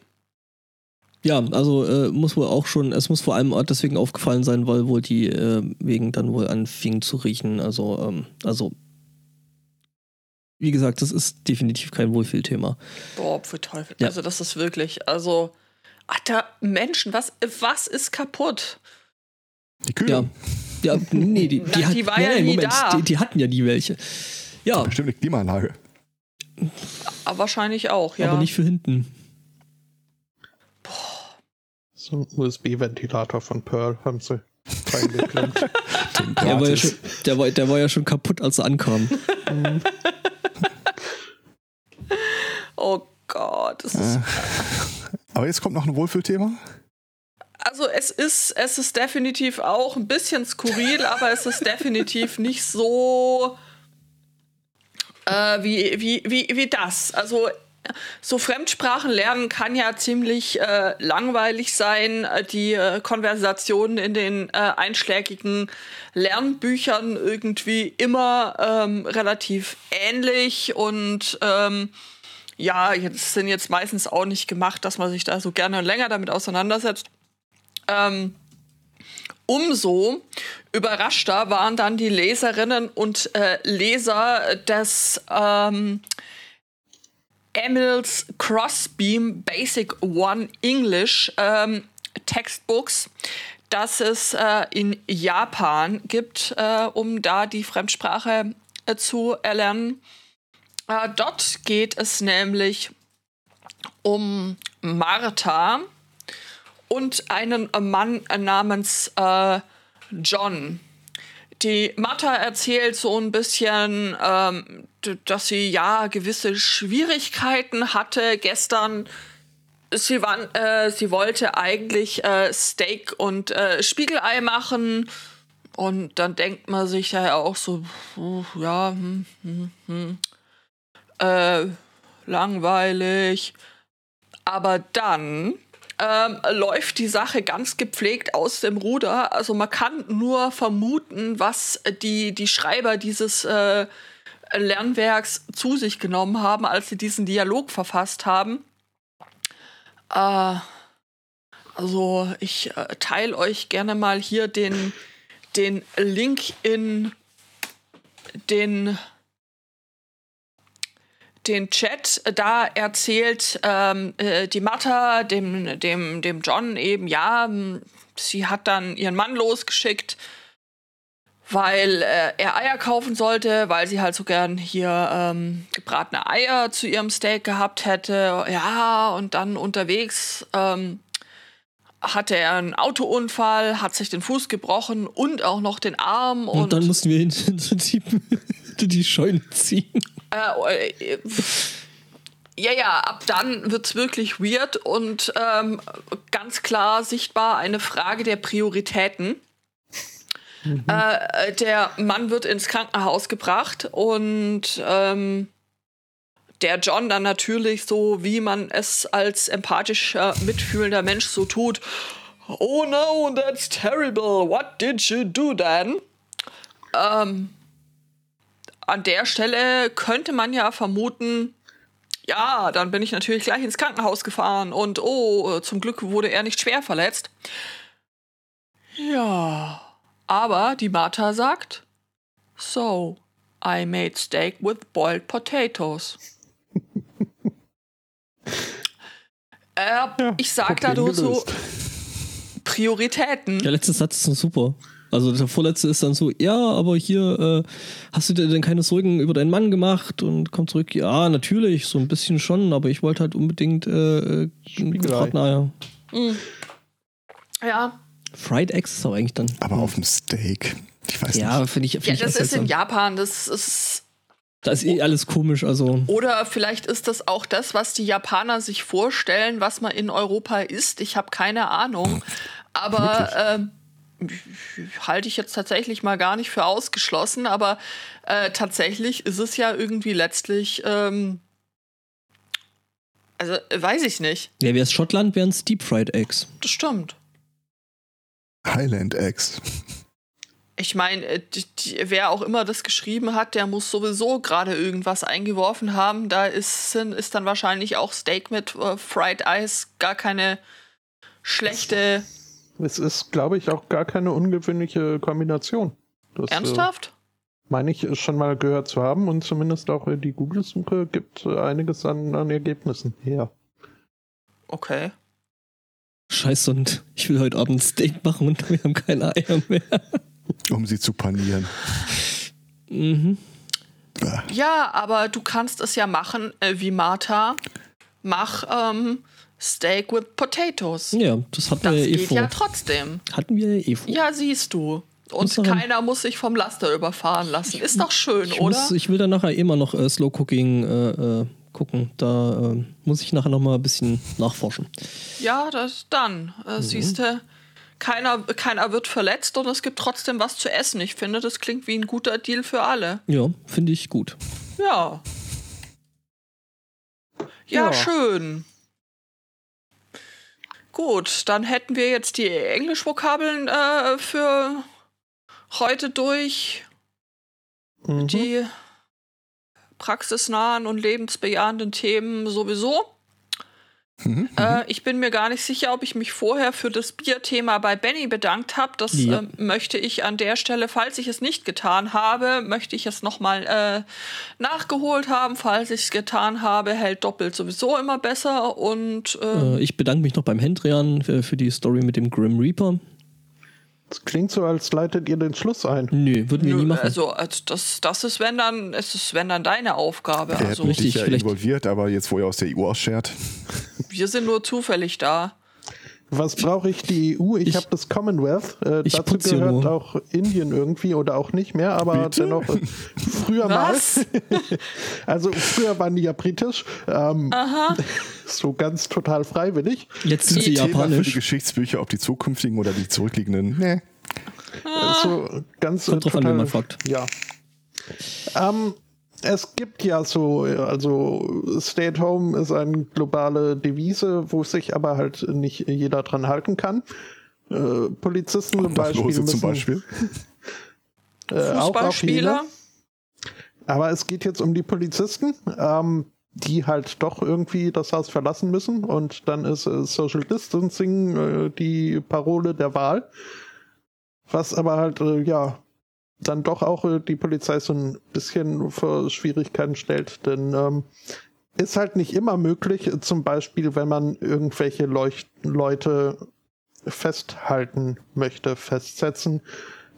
ja, also äh, muss wohl auch schon, es muss vor allem auch deswegen aufgefallen sein, weil wohl die äh, wegen dann wohl anfingen zu riechen. Also, ähm, also wie gesagt, das ist definitiv kein Wohlfühlthema. Boah, für Teufel. Ja. Also, das ist wirklich, also. Alter, Menschen, was, was ist kaputt? Die Kühe. Ja. Ja, nee, die, (laughs) die, Na, hat- die war nein, ja nein, nie Moment, da. Die, die hatten ja nie welche. Ja, Bestimmt eine Klimaanlage. Aber wahrscheinlich auch, ja. aber nicht für hinten. So ein USB-Ventilator von Pearl haben sie (laughs) reingeklemmt. Der war, ja schon, der, war, der war ja schon kaputt, als er ankam. (laughs) Oh Gott, das ist. Äh, (laughs) Aber jetzt kommt noch ein Wohlfühlthema. Also es ist, es ist definitiv auch ein bisschen skurril, aber es ist definitiv nicht so äh, wie, wie, wie, wie das. Also so Fremdsprachen lernen kann ja ziemlich äh, langweilig sein. Äh, Die äh, Konversationen in den äh, einschlägigen Lernbüchern irgendwie immer ähm, relativ ähnlich und ähm, ja, jetzt sind jetzt meistens auch nicht gemacht, dass man sich da so gerne länger damit auseinandersetzt. Ähm, umso überraschter waren dann die Leserinnen und äh, Leser des ähm, Emils Crossbeam Basic One English ähm, Textbooks, das es äh, in Japan gibt, äh, um da die Fremdsprache äh, zu erlernen. Äh, dort geht es nämlich um Martha und einen Mann namens äh, John. Die Martha erzählt so ein bisschen, ähm, dass sie ja gewisse Schwierigkeiten hatte gestern. Sie, war, äh, sie wollte eigentlich äh, Steak und äh, Spiegelei machen. Und dann denkt man sich ja auch so, ja, hm, hm, hm, äh, langweilig. Aber dann ähm, läuft die Sache ganz gepflegt aus dem Ruder. Also man kann nur vermuten, was die, die Schreiber dieses äh, Lernwerks zu sich genommen haben, als sie diesen Dialog verfasst haben. Äh, also ich äh, teile euch gerne mal hier den, den Link in den den Chat, da erzählt ähm, äh, die Martha dem, dem, dem John eben, ja, sie hat dann ihren Mann losgeschickt, weil äh, er Eier kaufen sollte, weil sie halt so gern hier ähm, gebratene Eier zu ihrem Steak gehabt hätte. Ja, und dann unterwegs ähm, hatte er einen Autounfall, hat sich den Fuß gebrochen und auch noch den Arm. Und, und dann mussten wir hinter (laughs) die, die Scheune ziehen. Äh, äh, ja, ja, ab dann wird es wirklich weird und ähm, ganz klar sichtbar eine Frage der Prioritäten. Mhm. Äh, der Mann wird ins Krankenhaus gebracht und ähm, der John dann natürlich so, wie man es als empathischer, mitfühlender Mensch so tut. Oh no, that's terrible. What did you do then? Ähm, an der Stelle könnte man ja vermuten, ja, dann bin ich natürlich gleich ins Krankenhaus gefahren und oh, zum Glück wurde er nicht schwer verletzt. Ja, aber die Martha sagt, so, I made steak with boiled potatoes. (laughs) äh, ja, ich sag da nur so Prioritäten. Der letzte Satz ist super. Also der vorletzte ist dann so, ja, aber hier äh, hast du dir denn keine Sorgen über deinen Mann gemacht und kommt zurück, ja, natürlich, so ein bisschen schon, aber ich wollte halt unbedingt äh, äh Partner, ja. Mhm. Ja. Fried Eggs ist aber eigentlich dann. Aber auf dem Steak. Ich weiß ja, finde ich. Find ja, das ist in Japan, das ist. Da ist eh alles komisch, also. Oder vielleicht ist das auch das, was die Japaner sich vorstellen, was man in Europa isst. Ich habe keine Ahnung. Aber ähm, halte ich jetzt tatsächlich mal gar nicht für ausgeschlossen, aber äh, tatsächlich ist es ja irgendwie letztlich, ähm, also weiß ich nicht. Ja, wäre es Schottland, wären es Deep Fried Eggs. Das stimmt. Highland Eggs. Ich meine, äh, wer auch immer das geschrieben hat, der muss sowieso gerade irgendwas eingeworfen haben. Da ist, ist dann wahrscheinlich auch Steak mit äh, Fried Ice gar keine schlechte es ist, glaube ich, auch gar keine ungewöhnliche Kombination. Das, äh, Ernsthaft? Äh, meine ich schon mal gehört zu haben und zumindest auch die Google-Suche gibt einiges an, an Ergebnissen her. Okay. Scheiße, und ich will heute Abend Steak machen und wir haben keine Eier mehr. (laughs) Um sie zu panieren. Mhm. Ja, aber du kannst es ja machen äh, wie Martha. Mach ähm, Steak with Potatoes. Ja, das hatten das wir ja eh geht vor. ja trotzdem. Hatten wir ja eh vor. Ja, siehst du. Und keiner muss sich vom Laster überfahren lassen. Ist doch schön, ich oder? Muss, ich will dann nachher immer noch äh, Slow Cooking äh, äh, gucken. Da äh, muss ich nachher noch mal ein bisschen nachforschen. Ja, das dann. Äh, mhm. Siehst du, keiner, keiner wird verletzt und es gibt trotzdem was zu essen. Ich finde, das klingt wie ein guter Deal für alle. Ja, finde ich gut. Ja. Ja, ja. schön. Gut, dann hätten wir jetzt die Englischvokabeln äh, für heute durch. Mhm. Die praxisnahen und lebensbejahenden Themen sowieso. Mhm, Äh, ich bin mir gar nicht sicher, ob ich mich vorher für das Bierthema bei Benny bedankt habe. Das Ja. äh, möchte ich an der Stelle, falls ich es nicht getan habe, möchte ich es nochmal äh, nachgeholt haben. Falls ich es getan habe, hält doppelt sowieso immer besser. Und äh, Äh, ich bedanke mich noch beim Hendrian für die Story mit dem Grim Reaper. Es klingt so, als leitet ihr den Schluss ein. Nö, würden wir nie nö, machen. also, also das, das ist wenn dann, es ist wenn dann deine Aufgabe. Der Also Richtig, dich ja vielleicht- involviert, aber jetzt, wo er aus der EU ausschert. wir sind nur zufällig da. Was brauche ich die EU? Ich, Ich- habe das Commonwealth. Äh, ich dazu gehört nur. auch Indien irgendwie oder auch nicht mehr, aber Bitte? dennoch äh, früher Was? mal. (laughs) Also früher waren die ja britisch. Ähm, (laughs) So ganz total freiwillig. Jetzt sind sie Thema für die japanisch. Geschichtsbücher, ob die zukünftigen oder die zurückliegenden. Nee. So ganz äh, Kommt drauf an, total, wen man fragt. Ja. Ähm, es gibt ja so, also Stay at Home ist eine globale Devise, wo sich aber halt nicht jeder dran halten kann. Äh, Polizisten zum Beispiel müssen zum Beispiel. (laughs) äh, auch, auch Fußballspieler. Aber es geht jetzt um die Polizisten, ähm, die halt doch irgendwie das Haus verlassen müssen. Und dann ist äh, Social Distancing äh, die Parole der Wahl. Was aber halt, äh, ja, dann doch auch äh, die Polizei so ein bisschen vor Schwierigkeiten stellt. Denn ähm, ist halt nicht immer möglich, äh, zum Beispiel, wenn man irgendwelche Leucht Leute festhalten möchte, festsetzen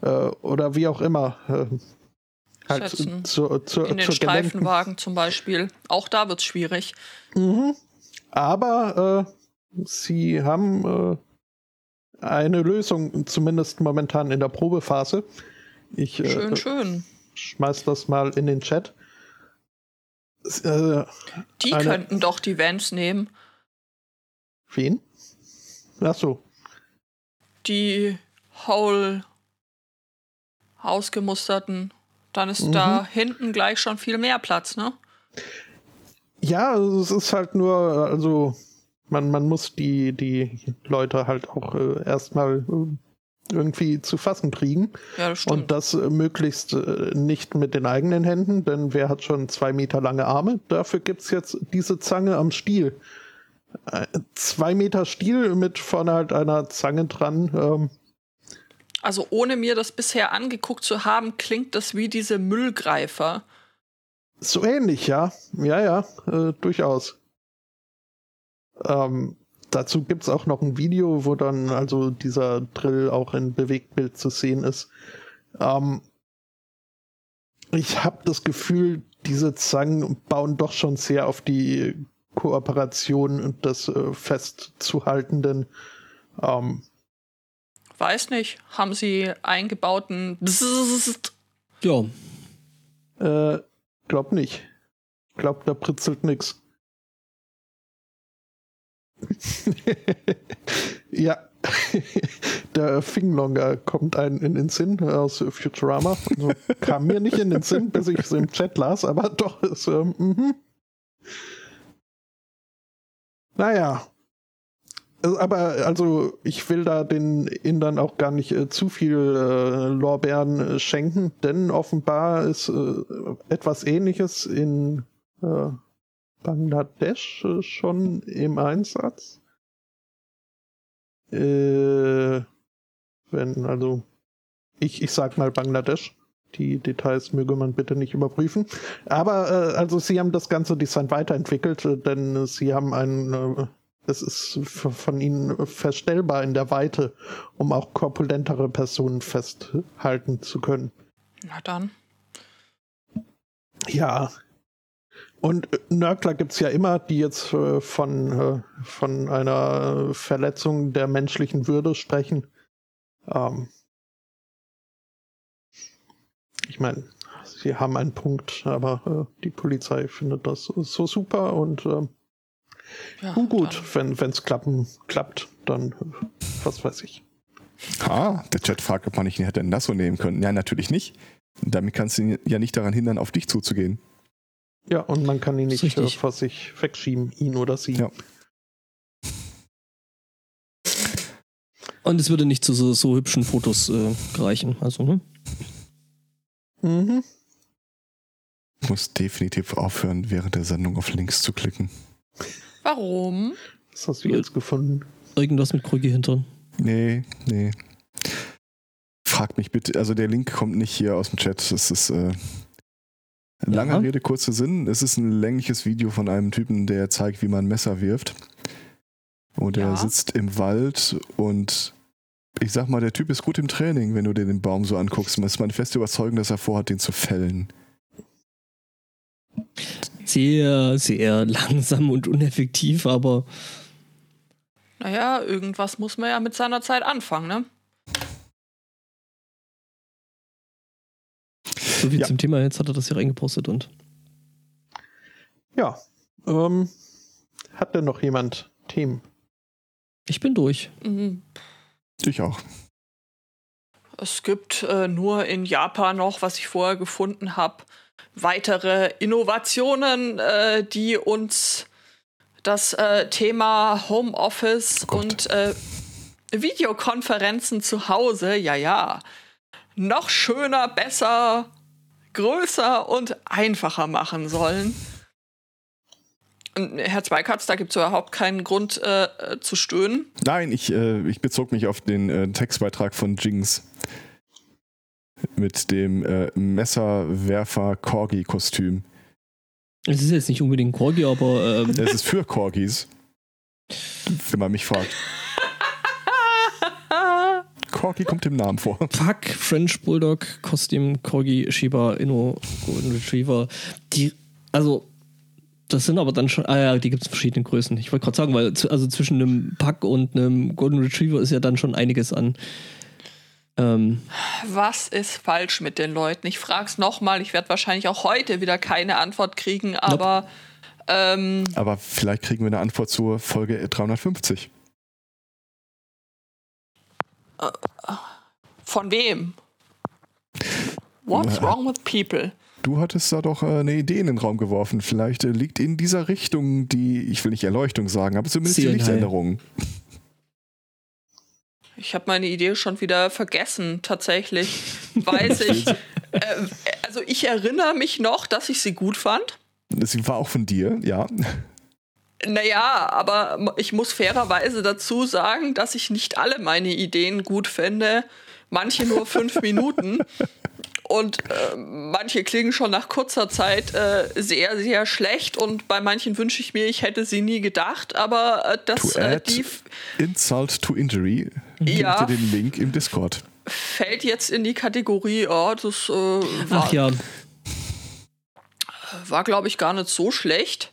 äh, oder wie auch immer. Äh, halt Setzen. zur, zur, In den Streifenwagen zum Beispiel. Auch da wird's schwierig. Mhm. Aber äh, sie haben äh, eine Lösung, zumindest momentan in der Probephase. Ich Schön, äh, schön. schmeiß das mal in den Chat. Äh, Die könnten doch die Vans nehmen. wen? Ach so. Die Hole ausgemusterten. Dann ist Mhm. da hinten gleich schon viel mehr Platz, ne? Ja, also es ist halt nur, also man, man muss die, die Leute halt auch äh, erstmal äh, irgendwie zu fassen kriegen. Ja, das stimmt. Und das äh, möglichst äh, nicht mit den eigenen Händen, denn wer hat schon zwei Meter lange Arme? Dafür gibt's jetzt diese Zange am Stiel. Äh, zwei Meter Stiel mit vorne halt einer Zange dran. Ähm, Also ohne mir das bisher angeguckt zu haben, klingt das wie diese Müllgreifer. so ähnlich, ja. Ja, ja, äh, durchaus. Ähm, dazu gibt's auch noch ein Video, wo dann also dieser Drill auch in Bewegtbild zu sehen ist. Ähm, ich habe das Gefühl, diese Zangen bauen doch schon sehr auf die Kooperation des äh, festzuhaltenden. Ähm, Weiß nicht. Haben sie eingebauten Bzzzt? Ja, äh, glaub nicht. Glaub, da pritzelt nix. (laughs) ja. (laughs) Der Finglonger kommt einem in den Sinn aus Futurama. Also, kam mir nicht in den Sinn, bis ich es im Chat las, aber doch ist. Ähm, mhm. Naja. Also, Aber also ich will da den Indern auch gar nicht äh, zu viel äh, Lorbeeren äh, schenken, denn offenbar ist äh, etwas Ähnliches in äh, Bangladesch äh, schon im Einsatz. Äh, wenn, also, ich, ich sag mal Bangladesch. Die Details möge man bitte nicht überprüfen. Aber äh, also sie haben das ganze Design weiterentwickelt, äh, denn äh, sie haben ein, äh, es ist von ihnen verstellbar in der Weite, um auch korpulentere Personen festhalten zu können. Na dann. Ja. Und äh, Nörgler gibt's ja immer, die jetzt äh, von, äh, von einer Verletzung der menschlichen Würde sprechen. Ähm ich meine, sie haben einen Punkt, aber äh, die Polizei findet das so super und ähm, Ja, nun gut, dann. wenn klappen klappt, dann äh, was weiß ich. Ah, der Chat fragt, ob man nicht hätte ein Lasso nehmen können. Ja, natürlich nicht. Damit kannst du ihn ja nicht daran hindern, auf dich zuzugehen. Ja, und man kann ihn nicht äh, richtig. vor sich wegschieben, ihn oder sie. Ja. und es würde nicht zu so, so hübschen Fotos äh, reichen. Also, ne? Mhm. muss definitiv aufhören, während der Sendung auf Links zu klicken. Warum? Was hast du jetzt gefunden? Irgendwas mit Krüge hintern. Nee, nee. Fragt mich bitte, also der Link kommt nicht hier aus dem Chat. Das ist äh, lange Ja. Rede, kurzer Sinn. Es ist ein längliches Video von einem Typen, der zeigt, wie man Messer wirft. Und er Ja. sitzt im Wald und ich sag mal, der Typ ist gut im Training, wenn du dir den Baum so anguckst. Man ist meine feste Überzeugung, dass er vorhat, den zu fällen. Sehr, sehr langsam und uneffektiv, aber Naja, irgendwas muss man ja mit seiner Zeit anfangen, ne? So viel Ja. zum Thema. Jetzt hat er das hier reingepostet und Ja. Ähm, hat denn noch jemand Themen? ich bin durch. Mhm. Ich auch. Es gibt äh, nur in Japan noch, was ich vorher gefunden habe, weitere Innovationen, äh, die uns das äh, Thema Homeoffice Oh und äh, Videokonferenzen zu Hause, ja, ja, noch schöner, besser, größer und einfacher machen sollen. Und Herr Zweikatz, da gibt es überhaupt keinen Grund äh, äh, zu stöhnen. Nein, ich, äh, ich bezog mich auf den äh, Textbeitrag von Jinx mit dem äh, Messerwerfer-Corgi-Kostüm. Es ist jetzt nicht unbedingt Corgi, aber ähm, Es ist für Corgis, wenn man mich fragt. (laughs) Corgi kommt im Namen vor. Fuck, French Bulldog, Kostüm, Corgi, Shiba, Inno, Golden Retriever. Die, also, das sind aber dann schon, ah ja, die gibt es in verschiedenen Größen. Ich wollte gerade sagen, weil also zwischen einem Pack und einem Golden Retriever ist ja dann schon einiges an. Ähm, Was ist falsch mit den Leuten? Ich frage es nochmal. Ich werde wahrscheinlich auch heute wieder keine Antwort kriegen, aber ähm, Aber vielleicht kriegen wir eine Antwort zur Folge 350. von wem? What's Äh, wrong with people? Du hattest da doch äh, eine Idee in den Raum geworfen. Vielleicht äh, liegt in dieser Richtung die, ich will nicht Erleuchtung sagen, aber zumindest die. Lichtänderung. Ich habe meine Idee schon wieder vergessen, tatsächlich. (laughs) Weiß ich. Äh, also ich erinnere mich noch, dass ich sie gut fand. Sie war auch von dir, ja. Naja, aber ich muss fairerweise dazu sagen, dass ich nicht alle meine Ideen gut finde. Manche nur fünf (laughs) Minuten. Und äh, manche klingen schon nach kurzer Zeit äh, sehr, sehr schlecht. Und bei manchen wünsche ich mir, ich hätte sie nie gedacht. Aber äh, das, To äh, die Insult to Injury. Ja. Gib dir den Link im Discord. fällt jetzt in die Kategorie, oh, das äh, war, ach ja, war glaube ich, gar nicht so schlecht.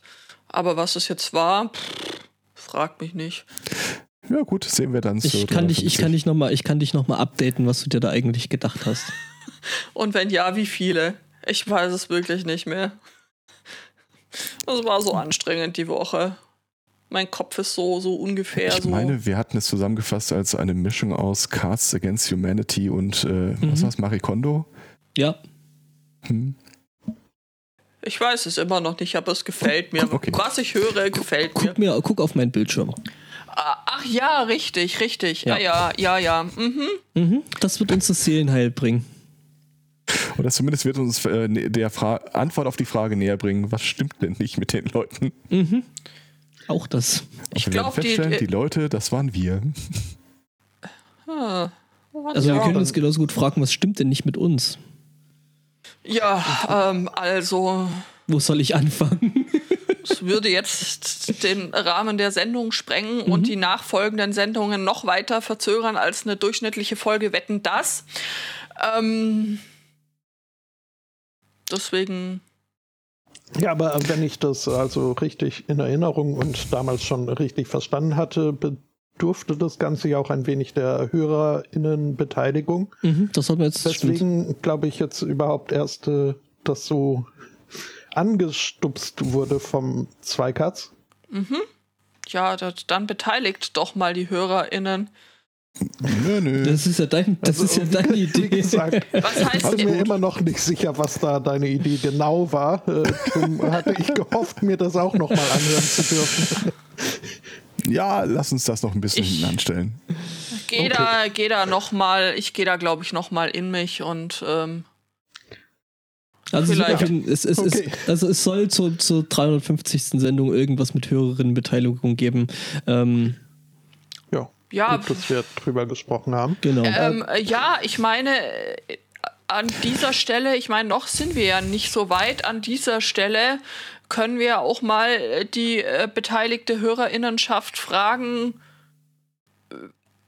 Aber was es jetzt war, pff, fragt mich nicht. Ja, gut, sehen wir dann. ich kann dich, ich 350. kann dich nochmal, ich kann dich noch mal updaten, was du dir da eigentlich gedacht hast. (laughs) Und wenn ja, wie viele? Ich weiß es wirklich nicht mehr. Das war so anstrengend die Woche. Mein Kopf ist so, so ungefähr Ich so. meine, wir hatten es zusammengefasst als eine Mischung aus Cards Against Humanity und äh, was Mhm. war's, Marie Kondo? Ja, Hm. Ich weiß es immer noch nicht, aber es gefällt mir. Okay. Was ich höre, gefällt mir. guck mir, guck auf meinen Bildschirm. Ah, Ach ja, richtig, richtig. Ja. Ja, ja, ja, ja. Mhm. Mhm, das wird uns das Seelenheil bringen. Oder zumindest wird uns äh, ne- der Fra Antwort auf die Frage näher bringen, was stimmt denn nicht mit den Leuten? Mhm. Auch das. Ich Und wir werden glaub, die- feststellen, die, Leute, das waren wir. Ah, Also wir ja, können uns genauso gut fragen, was stimmt denn nicht mit uns? Ja, ähm, also Wo soll ich anfangen? es würde jetzt den Rahmen der Sendung sprengen Mhm. und die nachfolgenden Sendungen noch weiter verzögern als eine durchschnittliche Folge Wetten das. Ähm, deswegen, Ja, aber wenn ich das also richtig in Erinnerung und damals schon richtig verstanden hatte, bedurfte das Ganze ja auch ein wenig der HörerInnenbeteiligung. Mhm, das hat mir jetzt. Deswegen glaube ich jetzt überhaupt erst, äh, dass so angestupst wurde vom Zweikatz. ja, das, dann beteiligt doch mal die HörerInnen. Nö, nö. Das ist ja, dein, das ist ja deine (laughs) Wie Idee. gesagt, Was heißt ich bin mir immer noch nicht sicher, was da deine Idee genau war. Äh, hatte ich gehofft, mir das auch nochmal anhören zu dürfen. (laughs) Ja, lass uns das noch ein bisschen Ich- hinten anstellen. Geh da, geh da noch mal, ich gehe da glaube ich noch mal in mich und ähm, Also, es, es, Okay. es, also es soll zur, zur 350. Sendung irgendwas mit Hörerinnenbeteiligung geben. Ähm, Ja, Ja, gut, dass wir drüber gesprochen haben. genau. Ähm, äh, ja, ich meine, äh, an dieser Stelle, ich meine, noch sind wir ja nicht so weit. An dieser Stelle können wir auch mal äh, die äh, beteiligte Hörerinnenschaft fragen, äh,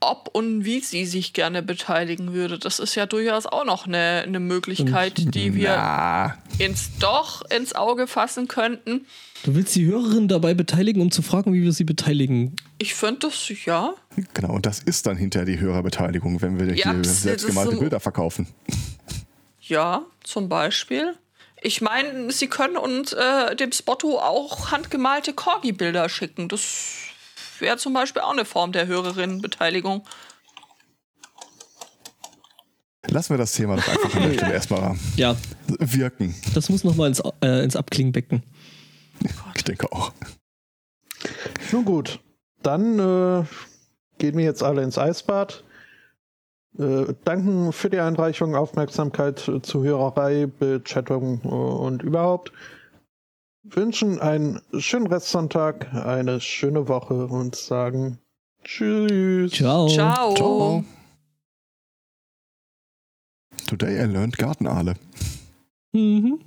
ob und wie sie sich gerne beteiligen würde. Das ist ja durchaus auch noch eine, eine Möglichkeit, die wir Na, ins doch ins Auge fassen könnten. du willst die Hörerin dabei beteiligen, um zu fragen, wie wir sie beteiligen. Ich finde das, ja. genau, und das ist dann hinter die Hörerbeteiligung, wenn wir Ja, hier selbstgemalte Bilder verkaufen. Ja, zum Beispiel. Ich meine, Sie können uns äh, dem Spotto auch handgemalte Corgi-Bilder schicken. Das wäre zum Beispiel auch eine Form der Hörerinnenbeteiligung. Lassen wir das Thema doch einfach an der Stelle (laughs) erstmal Ja, wirken. das muss nochmal ins, äh, ins Abklingbecken. (laughs) Ich denke auch. Nun gut, dann äh, gehen wir jetzt alle ins Eisbad. Äh, danken für die Einreichung, Aufmerksamkeit, äh, Zuhörerei, Bechattung äh, und überhaupt. Wünschen einen schönen Restsonntag, eine schöne Woche und sagen Tschüss. Ciao. Ciao. Ciao. Today I learned Gartenaale. Mhm.